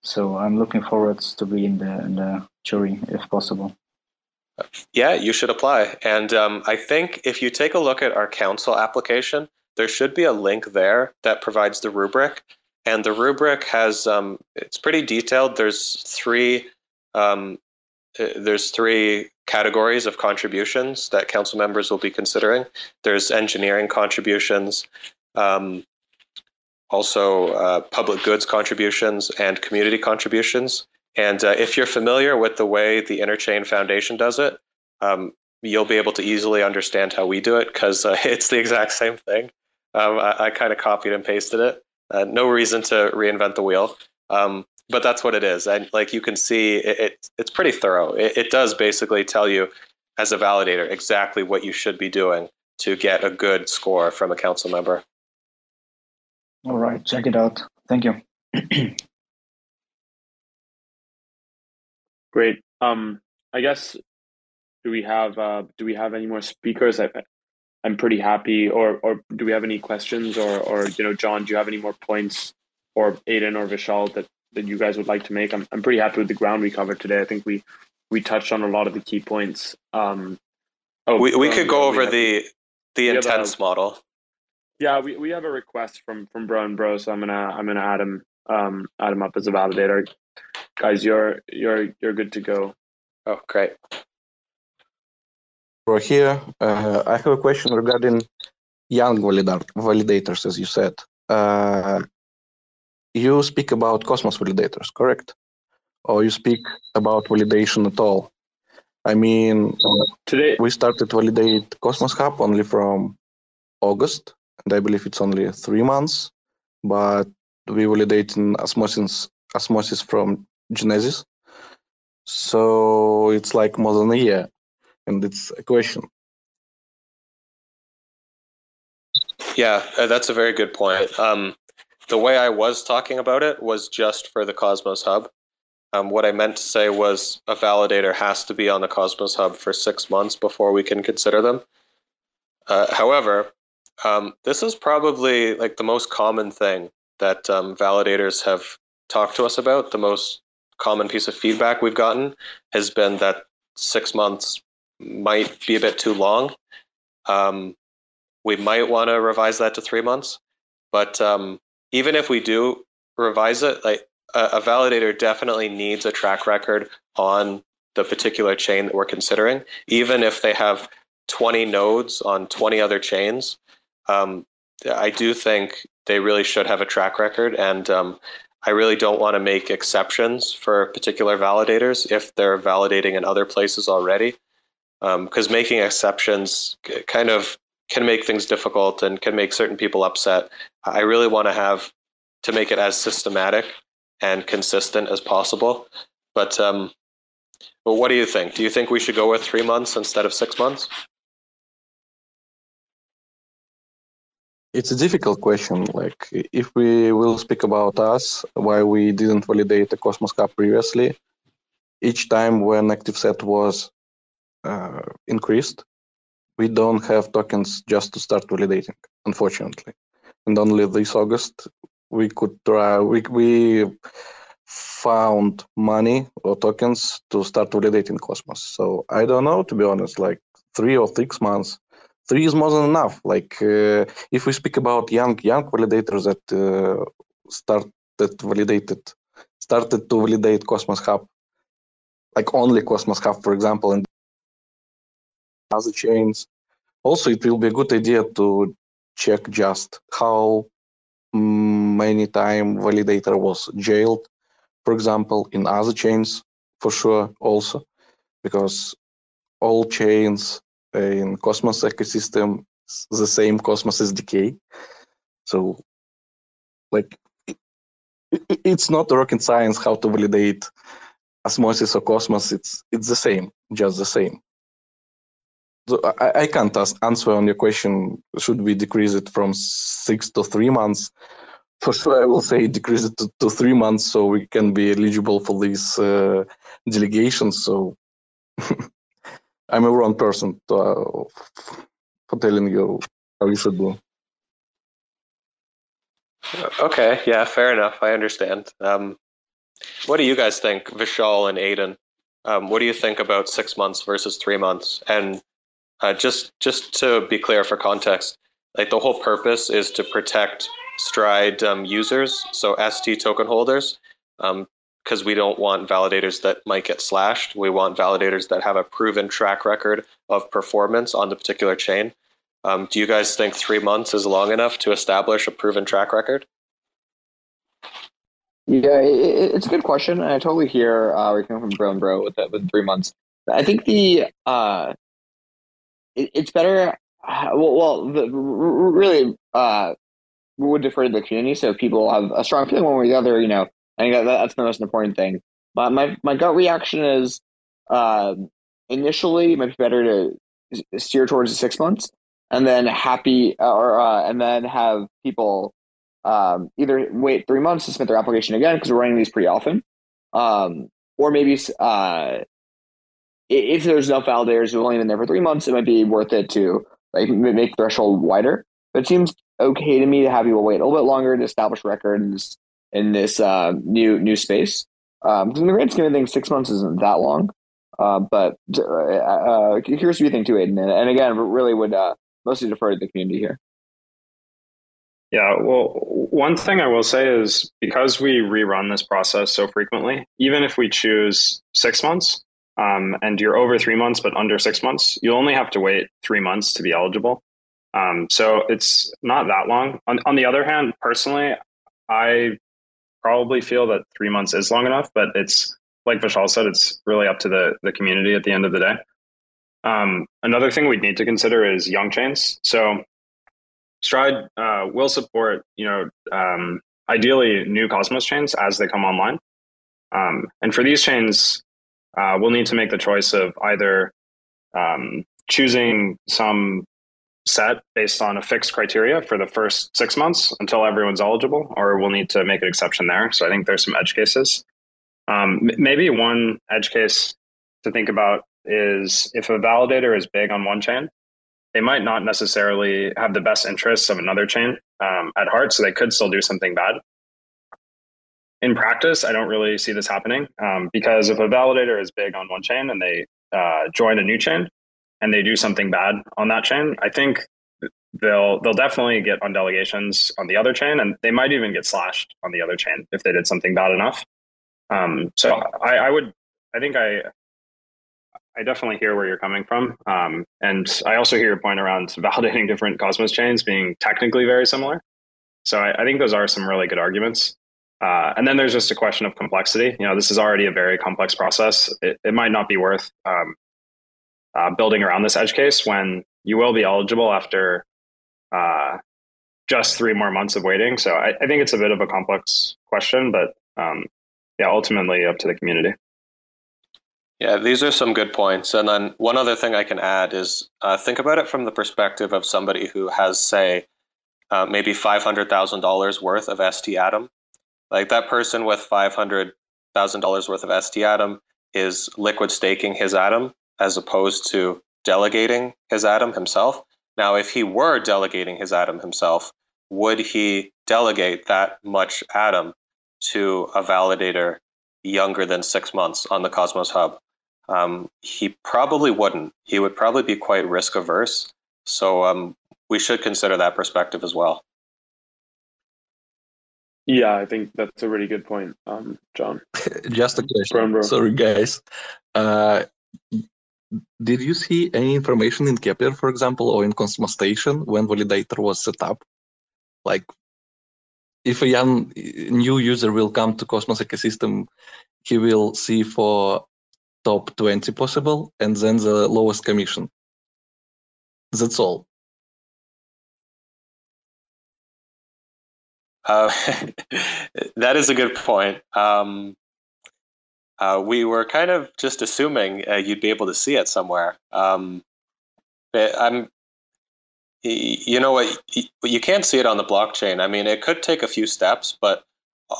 So I'm looking forward to be in the, in the jury if possible. Yeah, you should apply. And um, I think if you take a look at our council application, there should be a link there that provides the rubric. And the rubric has, um, it's pretty detailed. There's three, um, uh, there's three categories of contributions that council members will be considering. There's engineering contributions, um, also uh, public goods contributions, and community contributions. And uh, if you're familiar with the way the Interchain Foundation does it, um, you'll be able to easily understand how we do it because uh, it's the exact same thing. Um, I, I kind of copied and pasted it. Uh, no reason to reinvent the wheel. Um, but that's what it is. And like you can see, it, it it's pretty thorough. It, it does basically tell you as a validator exactly what you should be doing to get a good score from a council member. All right, check it out. Thank you. Great. Um, I guess do we have uh, do we have any more speakers? I, I'm pretty happy. Or or do we have any questions? Or or you know, John, do you have any more points? Or Aidan or Vishal that that you guys would like to make. I'm I'm pretty happy with the ground we covered today. I think we we touched on a lot of the key points. Um, oh, we we um, could go over the the intense a, model. Yeah, we, we have a request from from Bro and Bro, so I'm gonna I'm gonna add him um add him up as a validator. Guys, you're you're you're good to go. Oh, great. Bro, here uh, I have a question regarding young validators, as you said. Uh, you speak about Cosmos validators, correct? Or you speak about validation at all? I mean, today we started validate Cosmos Hub only from August, and I believe it's only three months. But we validate in osmosis, osmosis from Genesis, so it's like more than a year, and it's a question. Yeah, uh, that's a very good point. Um, the way I was talking about it was just for the Cosmos Hub. Um, what I meant to say was a validator has to be on the Cosmos Hub for six months before we can consider them. Uh, however, um, this is probably like the most common thing that um, validators have talked to us about, the most common piece of feedback we've gotten has been that six months might be a bit too long. Um, we might want to revise that to three months, but um, even if we do revise it, like a, a validator definitely needs a track record on the particular chain that we're considering, even if they have 20 nodes on 20 other chains. Um, I do think they really should have a track record, and um, I really don't want to make exceptions for particular validators if they're validating in other places already, because um, making exceptions kind of can make things difficult and can make certain people upset. I really want to have to make it as systematic and consistent as possible. But um, but what do you think? Do you think we should go with three months instead of six months? It's a difficult question. Like, if we will speak about us, why we didn't validate the Cosmos Hub previously, each time when active set was uh, increased, we don't have tokens just to start validating, unfortunately. And only this August, we could try, we, we found money or tokens to start validating Cosmos. So I don't know, to be honest, like three or six months three is more than enough. Like uh, if we speak about young young validators that uh, started validated started to validate Cosmos Hub, like only Cosmos Hub, for example, and other chains. Also, it will be a good idea to check just how many time validator was jailed, for example, in other chains for sure also, because all chains in Cosmos ecosystem the same Cosmos SDK. So, like, it, it's not rocket science how to validate Osmosis or Cosmos. It's it's the same, just the same. So I, I can't answer on your question. Should we decrease it from six to three months? For sure, I will say decrease it to, to three months so we can be eligible for these uh, delegations. So I'm a wrong person to, uh, for telling you how you should do. Okay, yeah, fair enough. I understand. Um, what do you guys think, Vishal and Aidan? Um, what do you think about six months versus three months? And uh, just just to be clear for context, like the whole purpose is to protect Stride um, users, so ST token holders, um, because we don't want validators that might get slashed. We want validators that have a proven track record of performance on the particular chain. Um, do you guys think three months is long enough to establish a proven track record? Yeah, it, it's a good question, I totally hear uh, we're coming from bro and bro with that with three months. I think the uh, it, it's better. Uh, well, well the, really, uh, we would defer to the community, so if people have a strong feeling one way or the other. You know, I think that, that's the most important thing. My my, my gut reaction is uh, initially it might be better to steer towards the six months, and then happy or uh, and then have people um, either wait three months to submit their application again because we're running these pretty often, um, or maybe uh, if there's enough validators who've only been there for three months, it might be worth it to like make threshold wider. But it seems okay to me to have people wait a little bit longer to establish records in this uh, new new space. Um, in the grand scheme of things, six months isn't that long. Uh, but uh, uh, curious what you think too, Aidan. And, and again, really would uh, mostly defer to the community here. Yeah, well, one thing I will say is because we rerun this process so frequently, even if we choose six months um, and you're over three months but under six months, you'll only have to wait three months to be eligible. Um, so it's not that long. On, on the other hand, personally, I probably feel that three months is long enough, but it's like Vishal said, it's really up to the, the community at the end of the day. Um, another thing we'd need to consider is young chains. So Stride uh, will support, you know, um, ideally new Cosmos chains as they come online. Um, and for these chains, uh, we'll need to make the choice of either um, choosing some set based on a fixed criteria for the first six months until everyone's eligible, or we'll need to make an exception there. So I think there's some edge cases. Um, maybe one edge case to think about is if a validator is big on one chain, they might not necessarily have the best interests of another chain um, at heart, so they could still do something bad. in practice, I don't really see this happening um, because if a validator is big on one chain and they uh, join a new chain and they do something bad on that chain, I think they'll they'll definitely get on delegations on the other chain, and they might even get slashed on the other chain if they did something bad enough. Um, so I, I would, I think I, I definitely hear where you're coming from, um, and I also hear your point around validating different Cosmos chains being technically very similar. So I, I think those are some really good arguments. Uh, and then there's just a question of complexity. You know, this is already a very complex process. It, it might not be worth um, uh, building around this edge case when you will be eligible after uh, just three more months of waiting. So I, I, think it's a bit of a complex question, but um, yeah, ultimately up to the community. Yeah, these are some good points. And then one other thing I can add is uh, think about it from the perspective of somebody who has, say, uh, maybe $500,000 worth of ST Atom. Like that person with $500,000 worth of ST Atom is liquid staking his Atom as opposed to delegating his Atom himself. Now, if he were delegating his Atom himself, would he delegate that much Atom to a validator younger than six months on the Cosmos Hub? Um, he probably wouldn't. He would probably be quite risk averse. So um, we should consider that perspective as well. Yeah, I think that's a really good point, um, John. Just a question. Sorry, guys. Uh, did you see any information in Keplr, for example, or in Cosmostation when validator was set up? Like, if a young new user will come to Cosmos ecosystem, he will see for top 20 possible and then the lowest commission. That's all. Uh, that is a good point. Um, uh, we were kind of just assuming uh, you'd be able to see it somewhere. Um, I'm, you know what, you can't see it on the blockchain. I mean, it could take a few steps, but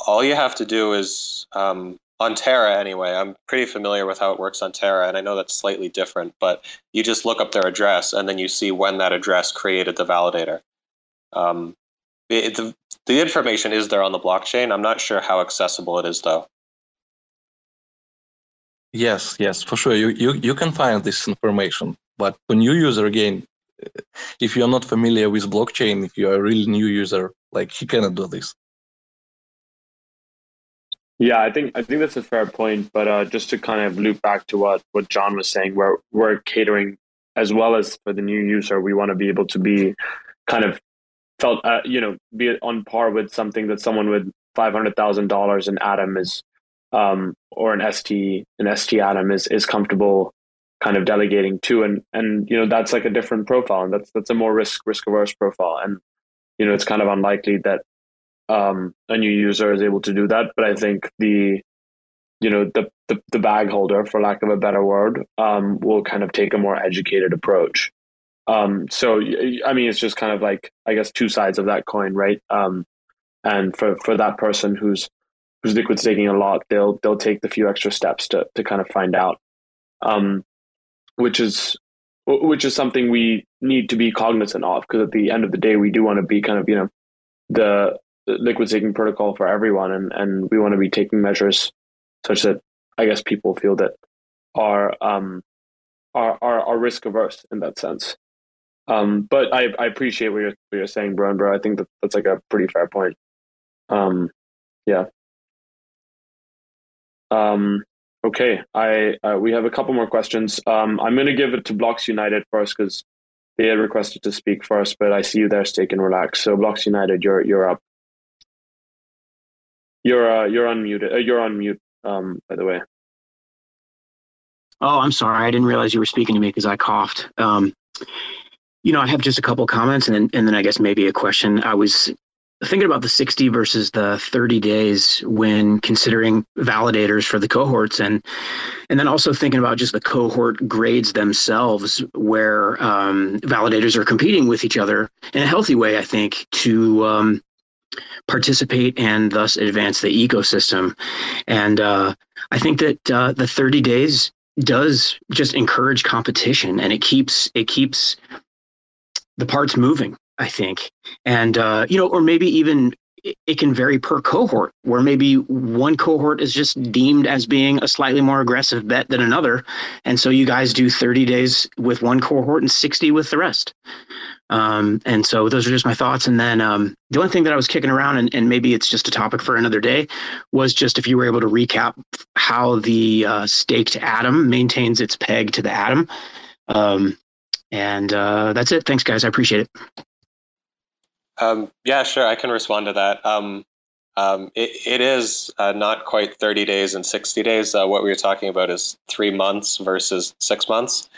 all you have to do is um, on Terra anyway. I'm pretty familiar with how it works on Terra, and I know that's slightly different. But you just look up their address, and then you see when that address created the validator. Um, it, the, the information is there on the blockchain. I'm not sure how accessible it is, though. Yes, yes, for sure. You, you, you can find this information. But for new user, again, if you're not familiar with blockchain, if you're a really new user, like you cannot do this. Yeah, I think I think that's a fair point. But uh, just to kind of loop back to what what John was saying, where we're catering as well as for the new user, we want to be able to be kind of felt uh, you know be on par with something that someone with five hundred thousand dollars in Atom is um, or an ST an ST Atom is is comfortable kind of delegating to and and you know that's like a different profile and that's that's a more risk risk averse profile and you know it's kind of unlikely that um, a new user is able to do that but I think the you know the, the the bag holder for lack of a better word um, will kind of take a more educated approach um, so I mean, it's just kind of like I guess two sides of that coin, right? Um, and for for that person who's who's liquid staking a lot, they'll they'll take the few extra steps to to kind of find out, um, which is which is something we need to be cognizant of because at the end of the day, we do want to be kind of you know the liquid staking protocol for everyone, and and we want to be taking measures such that I guess people feel that are um are are, are risk averse in that sense. Um, but I, I appreciate what you're, what you're saying, bro, and bro. I think that that's like a pretty fair point. Um, yeah. Um, okay. I uh, we have a couple more questions. Um, I'm going to give it to Blocks United first because they had requested to speak first, but I see you there, Stake and Relax. So Blocks United, you're you're up. You're uh, you're unmuted. Uh, you're on mute. Um, by the way. Oh, I'm sorry. I didn't realize you were speaking to me because I coughed. Um, you know, I have just a couple comments and then, and then I guess maybe a question. I was thinking about the 60 versus the 30 days when considering validators for the cohorts and and then also thinking about just the cohort grades themselves where um, validators are competing with each other in a healthy way i think to um, participate and thus advance the ecosystem. And uh, i think that uh, the 30 days does just encourage competition and it keeps it keeps the parts moving i think and uh, you know or maybe even it can vary per cohort, where maybe one cohort is just deemed as being a slightly more aggressive bet than another. And so you guys do 30 days with one cohort and 60 with the rest. Um, and so those are just my thoughts. And then um, the only thing that I was kicking around, and, and, maybe it's just a topic for another day, was just if you were able to recap how the uh, staked atom maintains its peg to the atom. Um, and uh, that's it. Thanks, guys. I appreciate it. Um, yeah, sure. I can respond to that. Um, um, it, it is uh, not quite 30 days and 60 days. Uh, what we were talking about is three months versus six months.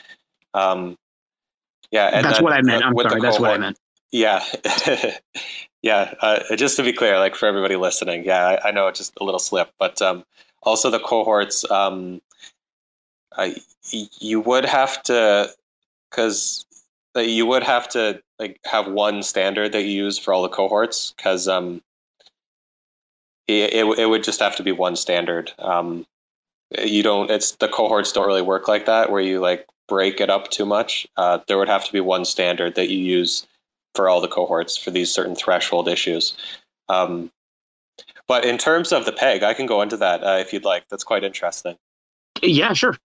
Um, yeah, that's what I meant. I'm sorry, that's what I meant. Yeah, yeah. Uh, just to be clear, like for everybody listening, yeah, I, I know it's just a little slip, but um, also the cohorts. Um, you would have to, because you would have to like have one standard that you use for all the cohorts because um, it, it, it would just have to be one standard. Um, you don't. It's the cohorts don't really work like that where you like break it up too much. Uh, there would have to be one standard that you use for all the cohorts for these certain threshold issues. Um, but in terms of the peg, I can go into that uh, if you'd like. That's quite interesting. Yeah, sure.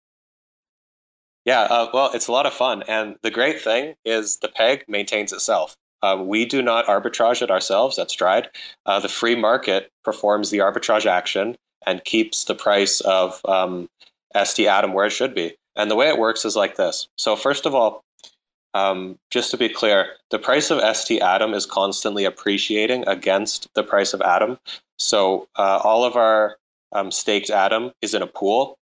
Yeah, uh, well, it's a lot of fun. And the great thing is the peg maintains itself. Um, we do not arbitrage it ourselves at Stride. Uh, the free market performs the arbitrage action and keeps the price of um, ST Atom where it should be. And the way it works is like this. So, first of all, um, just to be clear, the price of ST Atom is constantly appreciating against the price of Atom. So, uh, all of our um, staked Atom is in a pool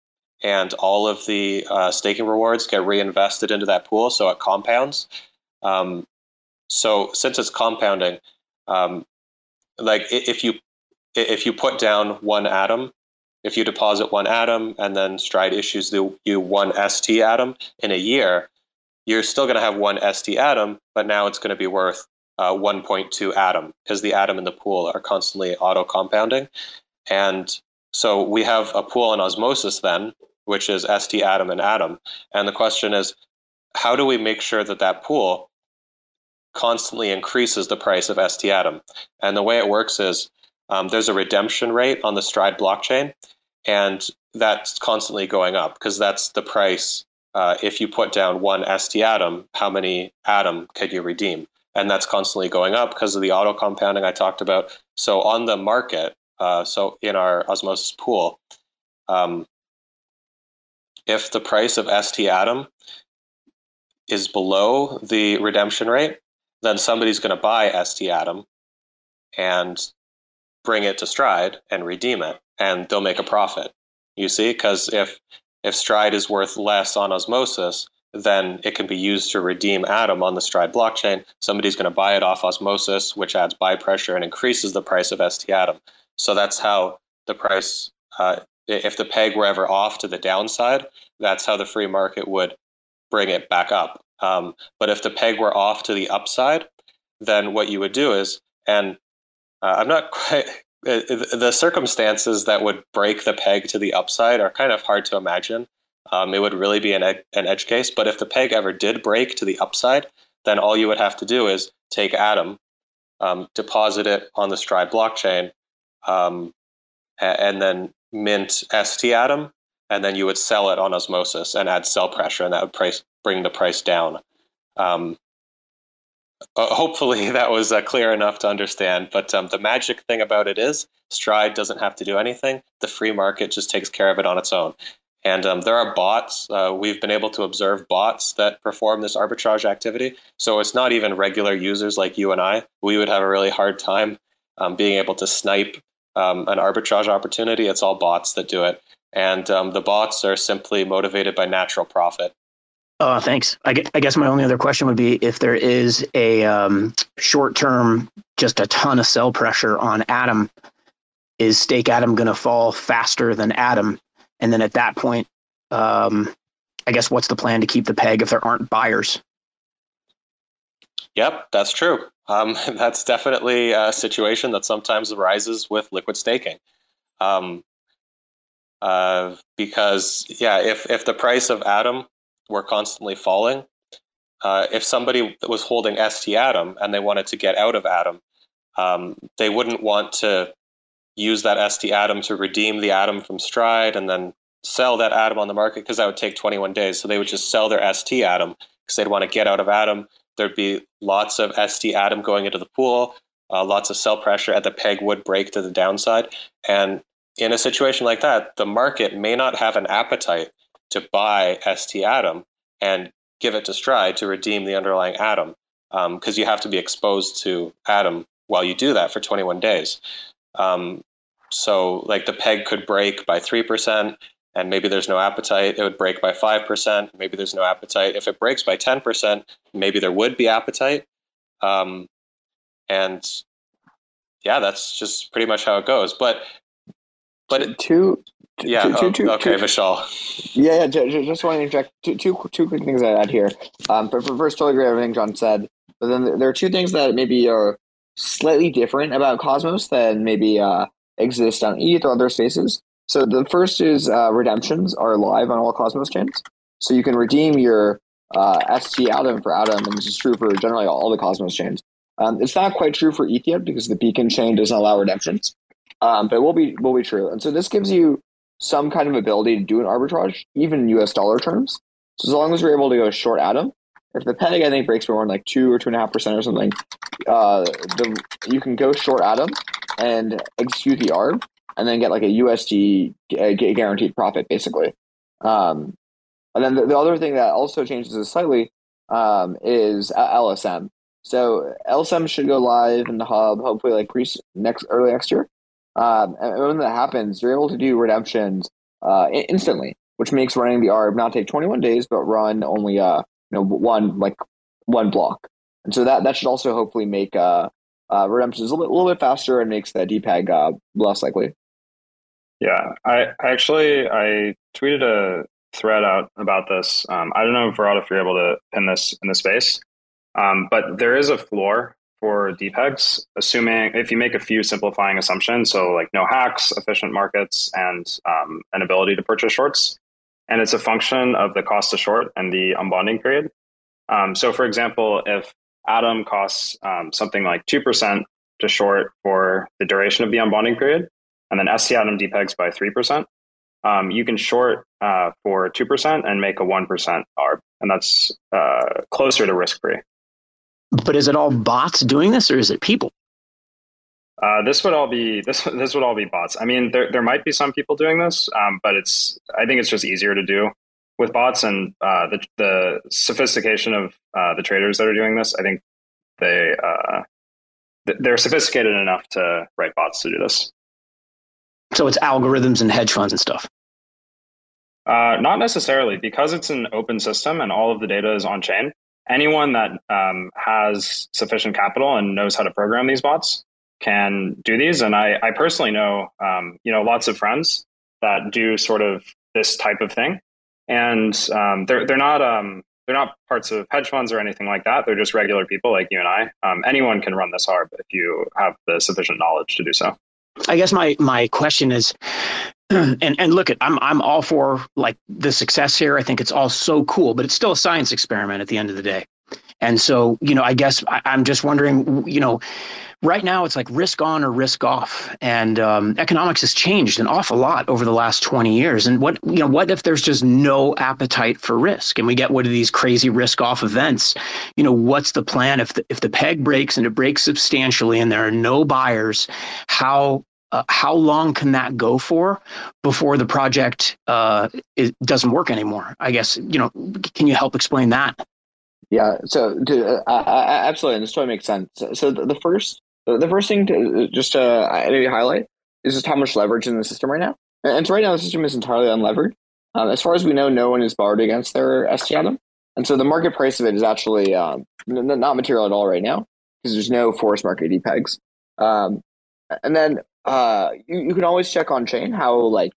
and all of the uh, staking rewards get reinvested into that pool, so it compounds. Um, so since it's compounding, um, like if you if you put down one atom, if you deposit one atom and then Stride issues the, you one ST atom in a year, you're still going to have one ST atom, but now it's going to be worth uh, 1.2 atom because the atom in the pool are constantly auto compounding. And so we have a pool in osmosis then which is ST atom and atom. And the question is, how do we make sure that that pool constantly increases the price of ST atom? And the way it works is um, there's a redemption rate on the Stride blockchain, and that's constantly going up because that's the price. Uh, if you put down one ST atom, how many atom could you redeem? And that's constantly going up because of the auto compounding I talked about. So on the market, uh, so in our osmosis pool, um, if the price of ST Atom is below the redemption rate, then somebody's going to buy ST Atom and bring it to Stride and redeem it, and they'll make a profit. You see, because if if Stride is worth less on Osmosis, then it can be used to redeem Atom on the Stride blockchain. Somebody's going to buy it off Osmosis, which adds buy pressure and increases the price of ST Atom. So that's how the price uh, if the peg were ever off to the downside, that's how the free market would bring it back up. Um, but if the peg were off to the upside, then what you would do is, and uh, I'm not quite, uh, the circumstances that would break the peg to the upside are kind of hard to imagine. Um, it would really be an, an edge case. But if the peg ever did break to the upside, then all you would have to do is take Atom, um, deposit it on the Stride blockchain, um, and then mint ST atom, and then you would sell it on osmosis and add sell pressure, and that would price, bring the price down. Um, uh, hopefully, that was uh, clear enough to understand. But um, the magic thing about it is, Stride doesn't have to do anything. The free market just takes care of it on its own. And um, there are bots. Uh, we've been able to observe bots that perform this arbitrage activity. So it's not even regular users like you and I. We would have a really hard time um, being able to snipe um, an arbitrage opportunity. It's all bots that do it. And um, the bots are simply motivated by natural profit. Uh, thanks. I guess, I guess my only other question would be if there is a um, short term, just a ton of sell pressure on Atom, is Stake Atom going to fall faster than Atom? And then at that point, um, I guess what's the plan to keep the peg if there aren't buyers? Yep, that's true. Um, that's definitely a situation that sometimes arises with liquid staking. Um, uh, because yeah, if if the price of Atom were constantly falling, uh, if somebody was holding ST Atom and they wanted to get out of Atom, um, they wouldn't want to use that ST atom to redeem the atom from Stride and then sell that atom on the market because that would take 21 days. So they would just sell their ST atom because they'd want to get out of atom. There'd be lots of ST atom going into the pool, uh, lots of sell pressure at the peg would break to the downside. And in a situation like that, the market may not have an appetite to buy ST atom and give it to Stride to redeem the underlying atom because um, you have to be exposed to atom while you do that for 21 days. Um, so, like the peg could break by 3%, and maybe there's no appetite. It would break by 5%. Maybe there's no appetite. If it breaks by 10%, maybe there would be appetite. Um, and yeah, that's just pretty much how it goes. But, but it, two, yeah, two, oh, two, okay, two, Vishal. Yeah, yeah. Just want to interject two, two, two quick things I'd add here. Um, but first, totally agree with everything John said. But then there are two things that maybe are slightly different about Cosmos than maybe uh, exist on ETH or other spaces. So the first is uh, redemptions are live on all Cosmos chains. So you can redeem your uh, stATOM for Atom, and this is true for generally all the Cosmos chains. Um, it's not quite true for ETH because the Beacon chain doesn't allow redemptions, um, but it will be will be true. And so this gives you some kind of ability to do an arbitrage, even in US dollar terms. So as long as you're able to go short Atom, if the peg I think breaks more than like two or two and a half percent or something, uh, the you can go short Atom and execute the ARB and then get like a USD guaranteed profit basically. Um, and then the, the, other thing that also changes this slightly um, is LSM. So LSM should go live in the hub hopefully like pre next early next year. Um, and when that happens, you're able to do redemptions uh, instantly, which makes running the ARB not take 21 days, but run only uh, you know one like one block. And so that that should also hopefully make uh, uh, redemptions a little, little bit faster and makes the depeg uh, less likely. Yeah, I actually I tweeted a thread out about this. Um, I don't know, Virat, if you're able to pin this in the space, um, but there is a floor for depegs, assuming if you make a few simplifying assumptions, so like no hacks, efficient markets, and um, an ability to purchase shorts, and it's a function of the cost to short and the unbonding period. Um, so, for example, if Atom costs um, something like two percent to short for the duration of the unbonding period, and then stATOM depegs by 3%, um, you can short uh, for 2% and make a 1% ARB. And that's uh, closer to risk free. But is it all bots doing this or is it people? Uh, this would all be this. This would all be bots. I mean, there there might be some people doing this, um, but it's. I think it's just easier to do with bots and uh, the the sophistication of uh, the traders that are doing this. I think they uh, they're sophisticated enough to write bots to do this. So it's algorithms and hedge funds and stuff. Uh, not necessarily, because it's an open system and all of the data is on chain. Anyone that um, has sufficient capital and knows how to program these bots can do these. And I, I personally know, um, you know, lots of friends that do sort of this type of thing, and um, they're they're not um, they're not parts of hedge funds or anything like that. They're just regular people like you and I. Um, anyone can run this hard if you have the sufficient knowledge to do so. I guess my my question is, and and look at I'm I'm all for like the success here. I think it's all so cool, but it's still a science experiment at the end of the day. And so, you know, I guess I, I'm just wondering, you know, right now it's like risk on or risk off. And um, economics has changed an awful lot over the last 20 years. And what you know what if there's just no appetite for risk and we get one of these crazy risk off events? You know what's the plan? If the, if the peg breaks and it breaks substantially and there are no buyers how uh, how long can that go for before the project uh, doesn't work anymore? I guess you know can you help explain that yeah, so to, uh, absolutely, and this totally makes sense. So the, the first the first thing to just to maybe highlight is just how much leverage in the system right now. And so right now the system is entirely unlevered. Um, as far as we know, no one is borrowed against their ST. And so the market price of it is actually um, not material at all right now because there's no force market depegs. Um, and then uh, you, you can always check on chain how like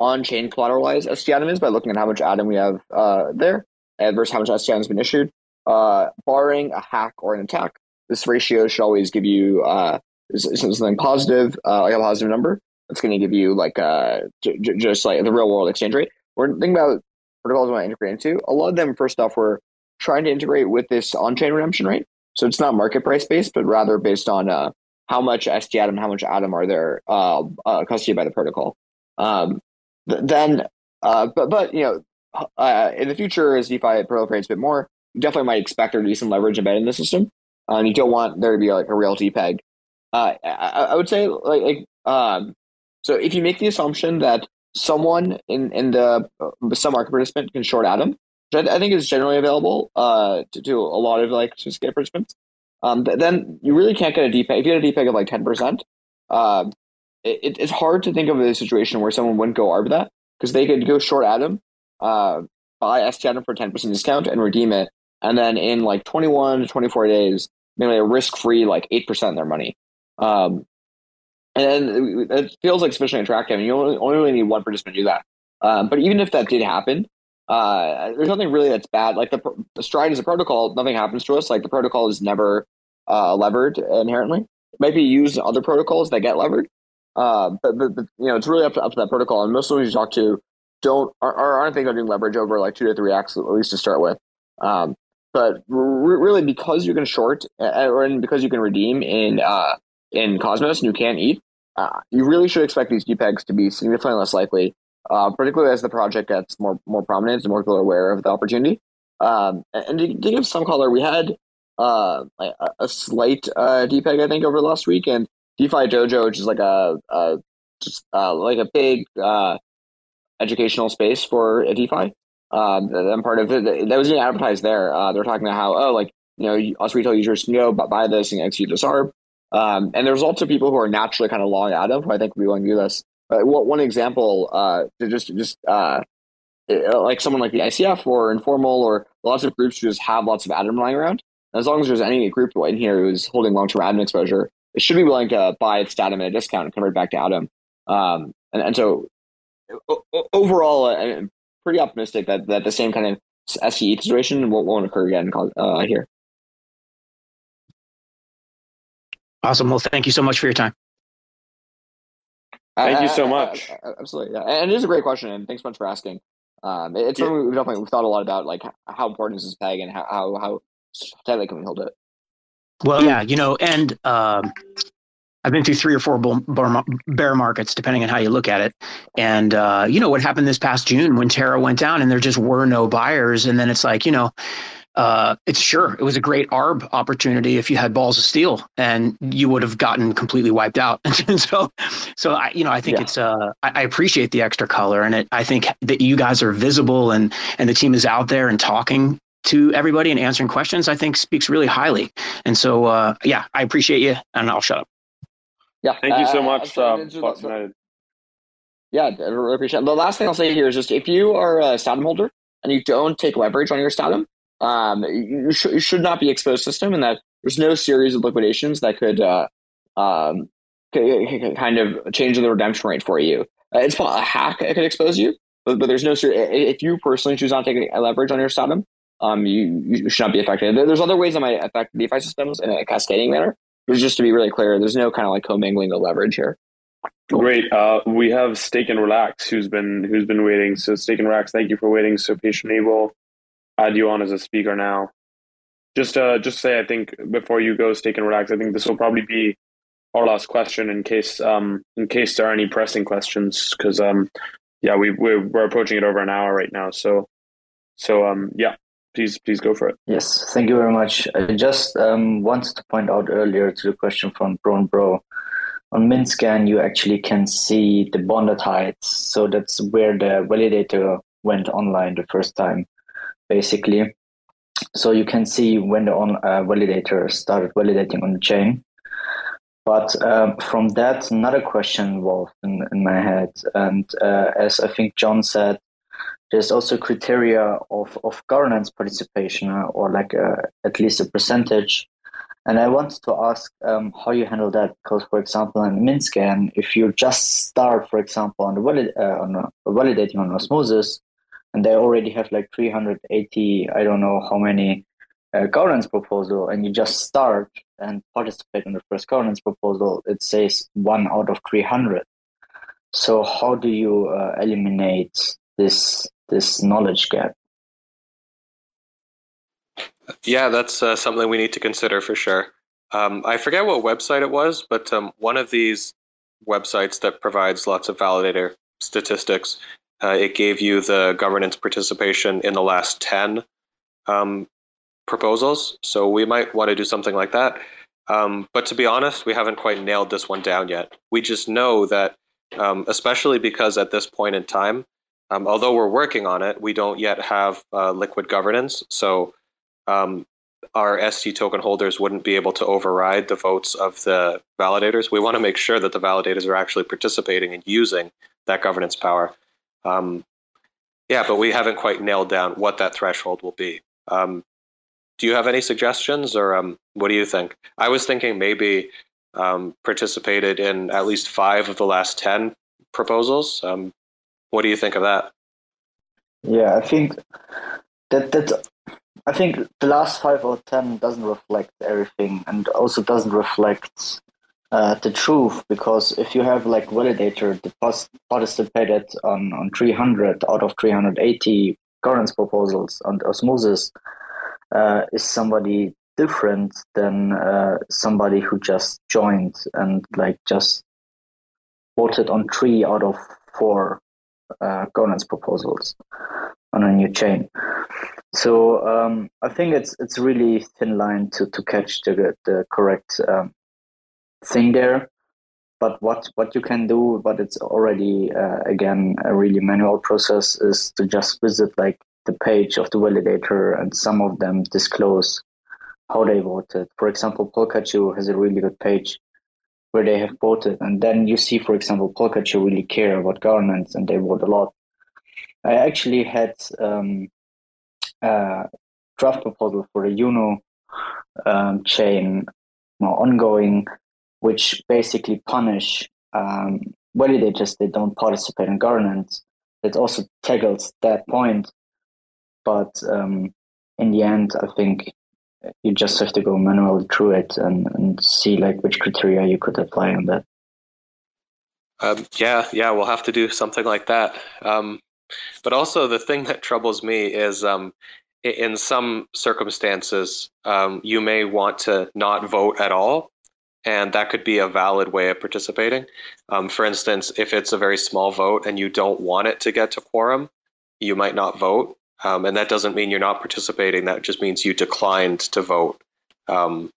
on chain collateralized ST is by looking at how much Atom we have uh, there versus how much ST has been issued. Uh, barring a hack or an attack, this ratio should always give you uh, something positive, uh, like a positive number. It's going to give you like uh, just like the real world exchange rate. We're thinking about protocols we want to integrate into. A lot of them, first off, we're trying to integrate with this on chain redemption rate. So it's not market price based, but rather based on uh, how much ST atom, how much atom are there uh, uh, custody by the protocol. Um, th- then, uh, but but you know, uh, in the future as DeFi proliferates a bit more, definitely might expect there to be some leverage embedded in the system, uh, and you don't want there to be like a real depeg. Uh, I, I, would say like, like um, so if you make the assumption that someone in in the uh, some market participant can short atom, which I, I think is generally available uh, to, to a lot of like sophisticated participants, um, then you really can't get a depeg. If you get a depeg of like ten percent, uh, it, it's hard to think of a situation where someone wouldn't go arb that because they could go short atom, uh, buy ST atom for ten percent discount and redeem it, and then in like twenty one to twenty four days, maybe a risk free like eight percent of their money. Um, and it feels like sufficiently attractive. And you only, only need one participant to do that. Um, but even if that did happen, uh, there's nothing really that's bad. Like the, the stride is a protocol, nothing happens to us. Like the protocol is never uh, levered inherently. It might be used in other protocols that get levered, uh, but, but, but, you know it's really up to, up to that protocol. And most of those you talk to don't are, aren't thinking of doing leverage over like two to three x at least to start with. Um, but really, because you can short or because you can redeem in uh, in Cosmos and you can't eat, uh, you really should expect these depegs to be significantly less likely, uh, particularly as the project gets more more prominent and more people are aware of the opportunity. Um, and to, to, give some color, we had uh, a, a, slight uh, depeg, I think, over the last week, and DeFi Dojo, which is like a, a just uh, like a big uh, educational space for a DeFi. Um, I'm part of it. That was even advertised there. Uh, they're talking about how, oh, like, you know, us retail users can go buy this and execute this ARB. Um, and there's also people who are naturally kind of long Atom who I think we want to do this. Uh, one example, uh, to just just uh, like someone like the ICF or informal or lots of groups who just have lots of Atom lying around. As long as there's any group in here who's holding long-term Atom exposure, it should be willing to buy its Atom at a discount and convert back to Atom. Um, and, and so overall, I'm pretty optimistic that, that the same kind of SCE situation won't, won't occur again uh, here. Awesome. Well, thank you so much for your time. Thank you so much. absolutely, yeah. and it is a great question, and thanks so much for asking. Um, it's yeah. something we've definitely thought a lot about, like how important is this peg, and how how, how tightly can we hold it. Well, yeah, you know, and um, I've been through three or four bear markets, depending on how you look at it. And uh, you know what happened this past June when Terra went down, and there just were no buyers, and then it's like, you know, uh, it's sure it was a great arb opportunity if you had balls of steel and you would have gotten completely wiped out and so so i you know i think yeah. it's uh I, I, appreciate the extra color and it i think that you guys are visible and and the team is out there and talking to everybody and answering questions i think speaks really highly and so uh yeah i appreciate you and i'll shut up yeah thank you so uh, much uh, United. yeah i really appreciate it. the last thing i'll say here is just if you are a stATOM holder and you don't take leverage on your stATOM um, you, sh- you should not be exposed to system, and that there's no series of liquidations that could uh, um, kind of change the redemption rate for you. Uh, it's a hack that could expose you, but, but there's no if you personally choose not to take leverage on your stATOM, um, you, you should not be affected. There's other ways that might affect DeFi systems in a cascading manner. But just to be really clear, there's no kind of like commingling of leverage here. Great. Uh, we have Stake and Relax, who's been who's been waiting. So Stake and Relax, thank you for waiting so patiently. We'll add you on as a speaker now. Just uh, just say I think before you go, stake and relax. I think this will probably be our last question in case um in case there are any pressing questions because um yeah we we're, we're approaching it over an hour right now so so um yeah please please go for it yes thank you very much i just um wanted to point out earlier to the question from Bro_n_Bro on MintScan you actually can see the bonded heights so that's where the validator went online the first time basically. So you can see when the on uh, validator started validating on the chain. But um, from that, another question involved in, in my head. And uh, as I think John said, there's also criteria of, of governance participation uh, or like uh, at least a percentage. And I wanted to ask um, how you handle that because, for example, in MintScan, if you just start, for example, on valid, uh, on uh, validating on osmosis, and they already have like 380 i don't know how many uh, governance proposal and you just start and participate in the first governance proposal it says one out of 300 so how do you uh, eliminate this this knowledge gap yeah that's uh, something we need to consider for sure Um, I forget what website it was, but um, one of these websites that provides lots of validator statistics, uh, it gave you the governance participation in the last 10 um, proposals. So we might want to do something like that. Um, but to be honest, we haven't quite nailed this one down yet. We just know that, um, especially because at this point in time, um, although we're working on it, we don't yet have uh, liquid governance. So um, our ST token holders wouldn't be able to override the votes of the validators. We want to make sure that the validators are actually participating and using that governance power. Um, yeah, but we haven't quite nailed down what that threshold will be. Um, do you have any suggestions, or um, what do you think? I was thinking maybe um, participated in at least five of the last ten proposals. What do you think of that? Yeah, I think that that I think the last five or ten doesn't reflect everything, and also doesn't reflect uh, the truth. Because if you have like validator that participated on on 300 out of 380 governance proposals on osmosis, uh, is somebody different than uh, somebody who just joined and like just voted on three out of four uh, governance proposals on a new chain. So um, I think it's it's really thin line to to catch the the correct um, thing there. But what what you can do, but it's already uh, again a really manual process, is to just visit like the page of the validator, and some of them disclose how they voted. For example, Polkachu has a really good page where they have voted, and then you see, for example, Polkachu really care about governance and they vote a lot. I actually had um, a draft proposal for a Juno um, chain ongoing, which basically punish um, validators that don't participate in governance. It also tackles that point but um, in the end, I think you just have to go manually through it and, and see like which criteria you could apply on that. Um, yeah, yeah, we'll have to do something like that. Um, but also, the thing that troubles me is um, in some circumstances, um, you may want to not vote at all, and that could be a valid way of participating. Um, for instance, if it's a very small vote and you don't want it to get to quorum, you might not vote. Um, and that doesn't mean you're not participating. That just means you declined to vote. Um,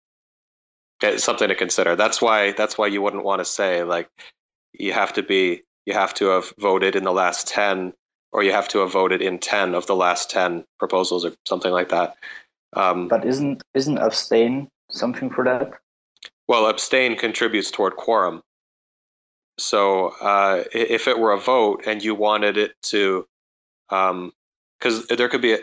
it's something to consider. That's why that's why you wouldn't want to say like you have to be you have to have voted in the last ten or you have to have voted in ten of the last ten proposals or something like that. Um, but isn't isn't abstain something for that? Well, abstain contributes toward quorum. So uh, if it were a vote and you wanted it to um, because there could be a,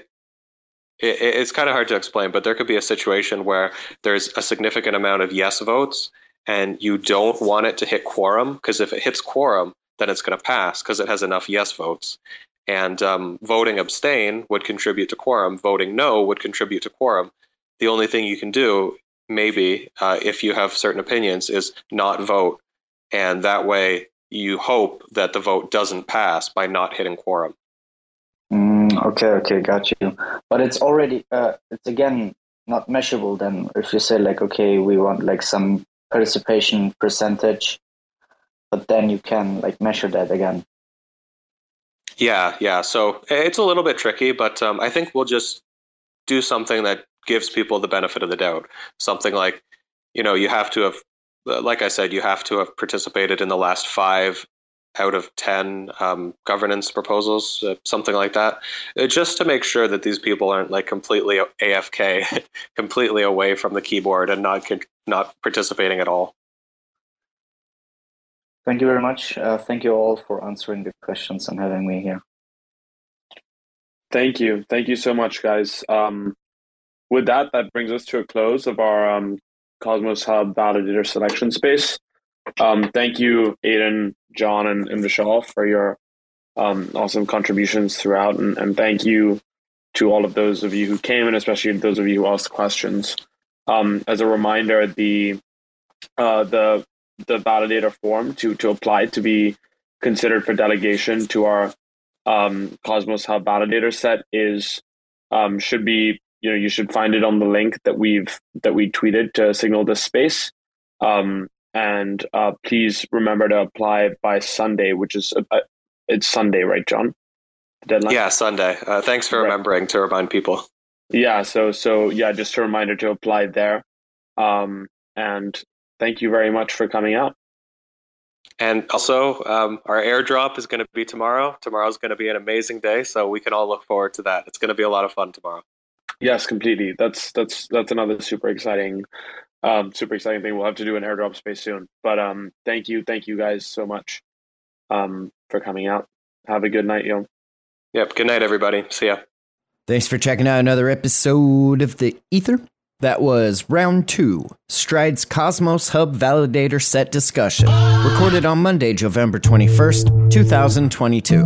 it, it's kind of hard to explain, but there could be a situation where there's a significant amount of yes votes and you don't want it to hit quorum because if it hits quorum, then it's going to pass because it has enough yes votes. And um, voting abstain would contribute to quorum. Voting no would contribute to quorum. The only thing you can do, maybe, uh, if you have certain opinions, is not vote. And that way you hope that the vote doesn't pass by not hitting quorum. Okay, okay, got you. But it's already, uh, it's again not measurable. Then, if you say like, okay, we want like some participation percentage, but then you can like measure that again. Yeah, yeah. So it's a little bit tricky, but um, I think we'll just do something that gives people the benefit of the doubt. Something like, you know, you have to have, like I said, you have to have participated in the last five out of 10 um, governance proposals, uh, something like that, uh, just to make sure that these people aren't like completely AFK, completely away from the keyboard and not not participating at all. Thank you very much. Uh, thank you all for answering the questions and having me here. Thank you. Thank you so much, guys. Um, with that, that brings us to a close of our um, Cosmos Hub validator selection space. Um, thank you, Aidan, John, and, and Vishal for your um, awesome contributions throughout, and, and thank you to all of those of you who came, and especially those of you who asked questions. Um, as a reminder, the uh, the the validator form to to apply to be considered for delegation to our um, Cosmos Hub validator set is um, should be you know you should find it on the link that we've that we tweeted to signal this space. Um, and uh, please remember to apply by Sunday, which is uh, it's Sunday, right, John? The deadline. Yeah, Sunday. Uh, thanks for right. remembering to remind people. Yeah. So so yeah, just a reminder to apply there. Um, and thank you very much for coming out. And also, um, our airdrop is going to be tomorrow. Tomorrow is going to be an amazing day, so we can all look forward to that. It's going to be a lot of fun tomorrow. Yes, completely. That's that's that's another super exciting, um, super exciting thing. We'll have to do an airdrop space soon. But um, thank you, thank you guys so much, um, for coming out. Have a good night, yo. Yep. Good night, everybody. See ya. Thanks for checking out another episode of the Ether. That was round two, Stride's Cosmos Hub Validator Set Discussion, recorded on Monday, November 21st, 2022.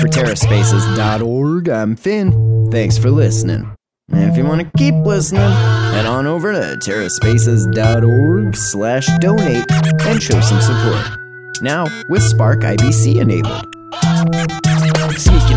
For TerraSpaces.org, I'm Finn. Thanks for listening. If you want to keep listening, head on over to TerraSpaces.org slash donate and show some support. Now, with Spark IBC enabled. Sneaking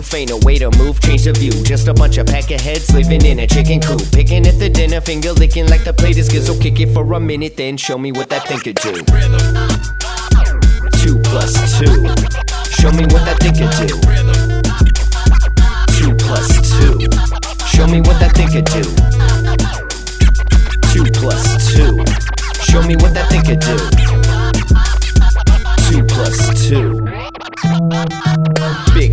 ain't a way to move, change the view. Just a bunch of pack of peckerheads living in a chicken coop. Picking at the dinner, finger licking like the plate is gizzle. Kick it for a minute, then show me what that thing could do. Two plus two. Show me what that thing could do. Two plus two. Show me what that thing could do. Two plus two. Show me what that thing could do. Two plus two. Big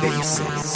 TerraSpaces.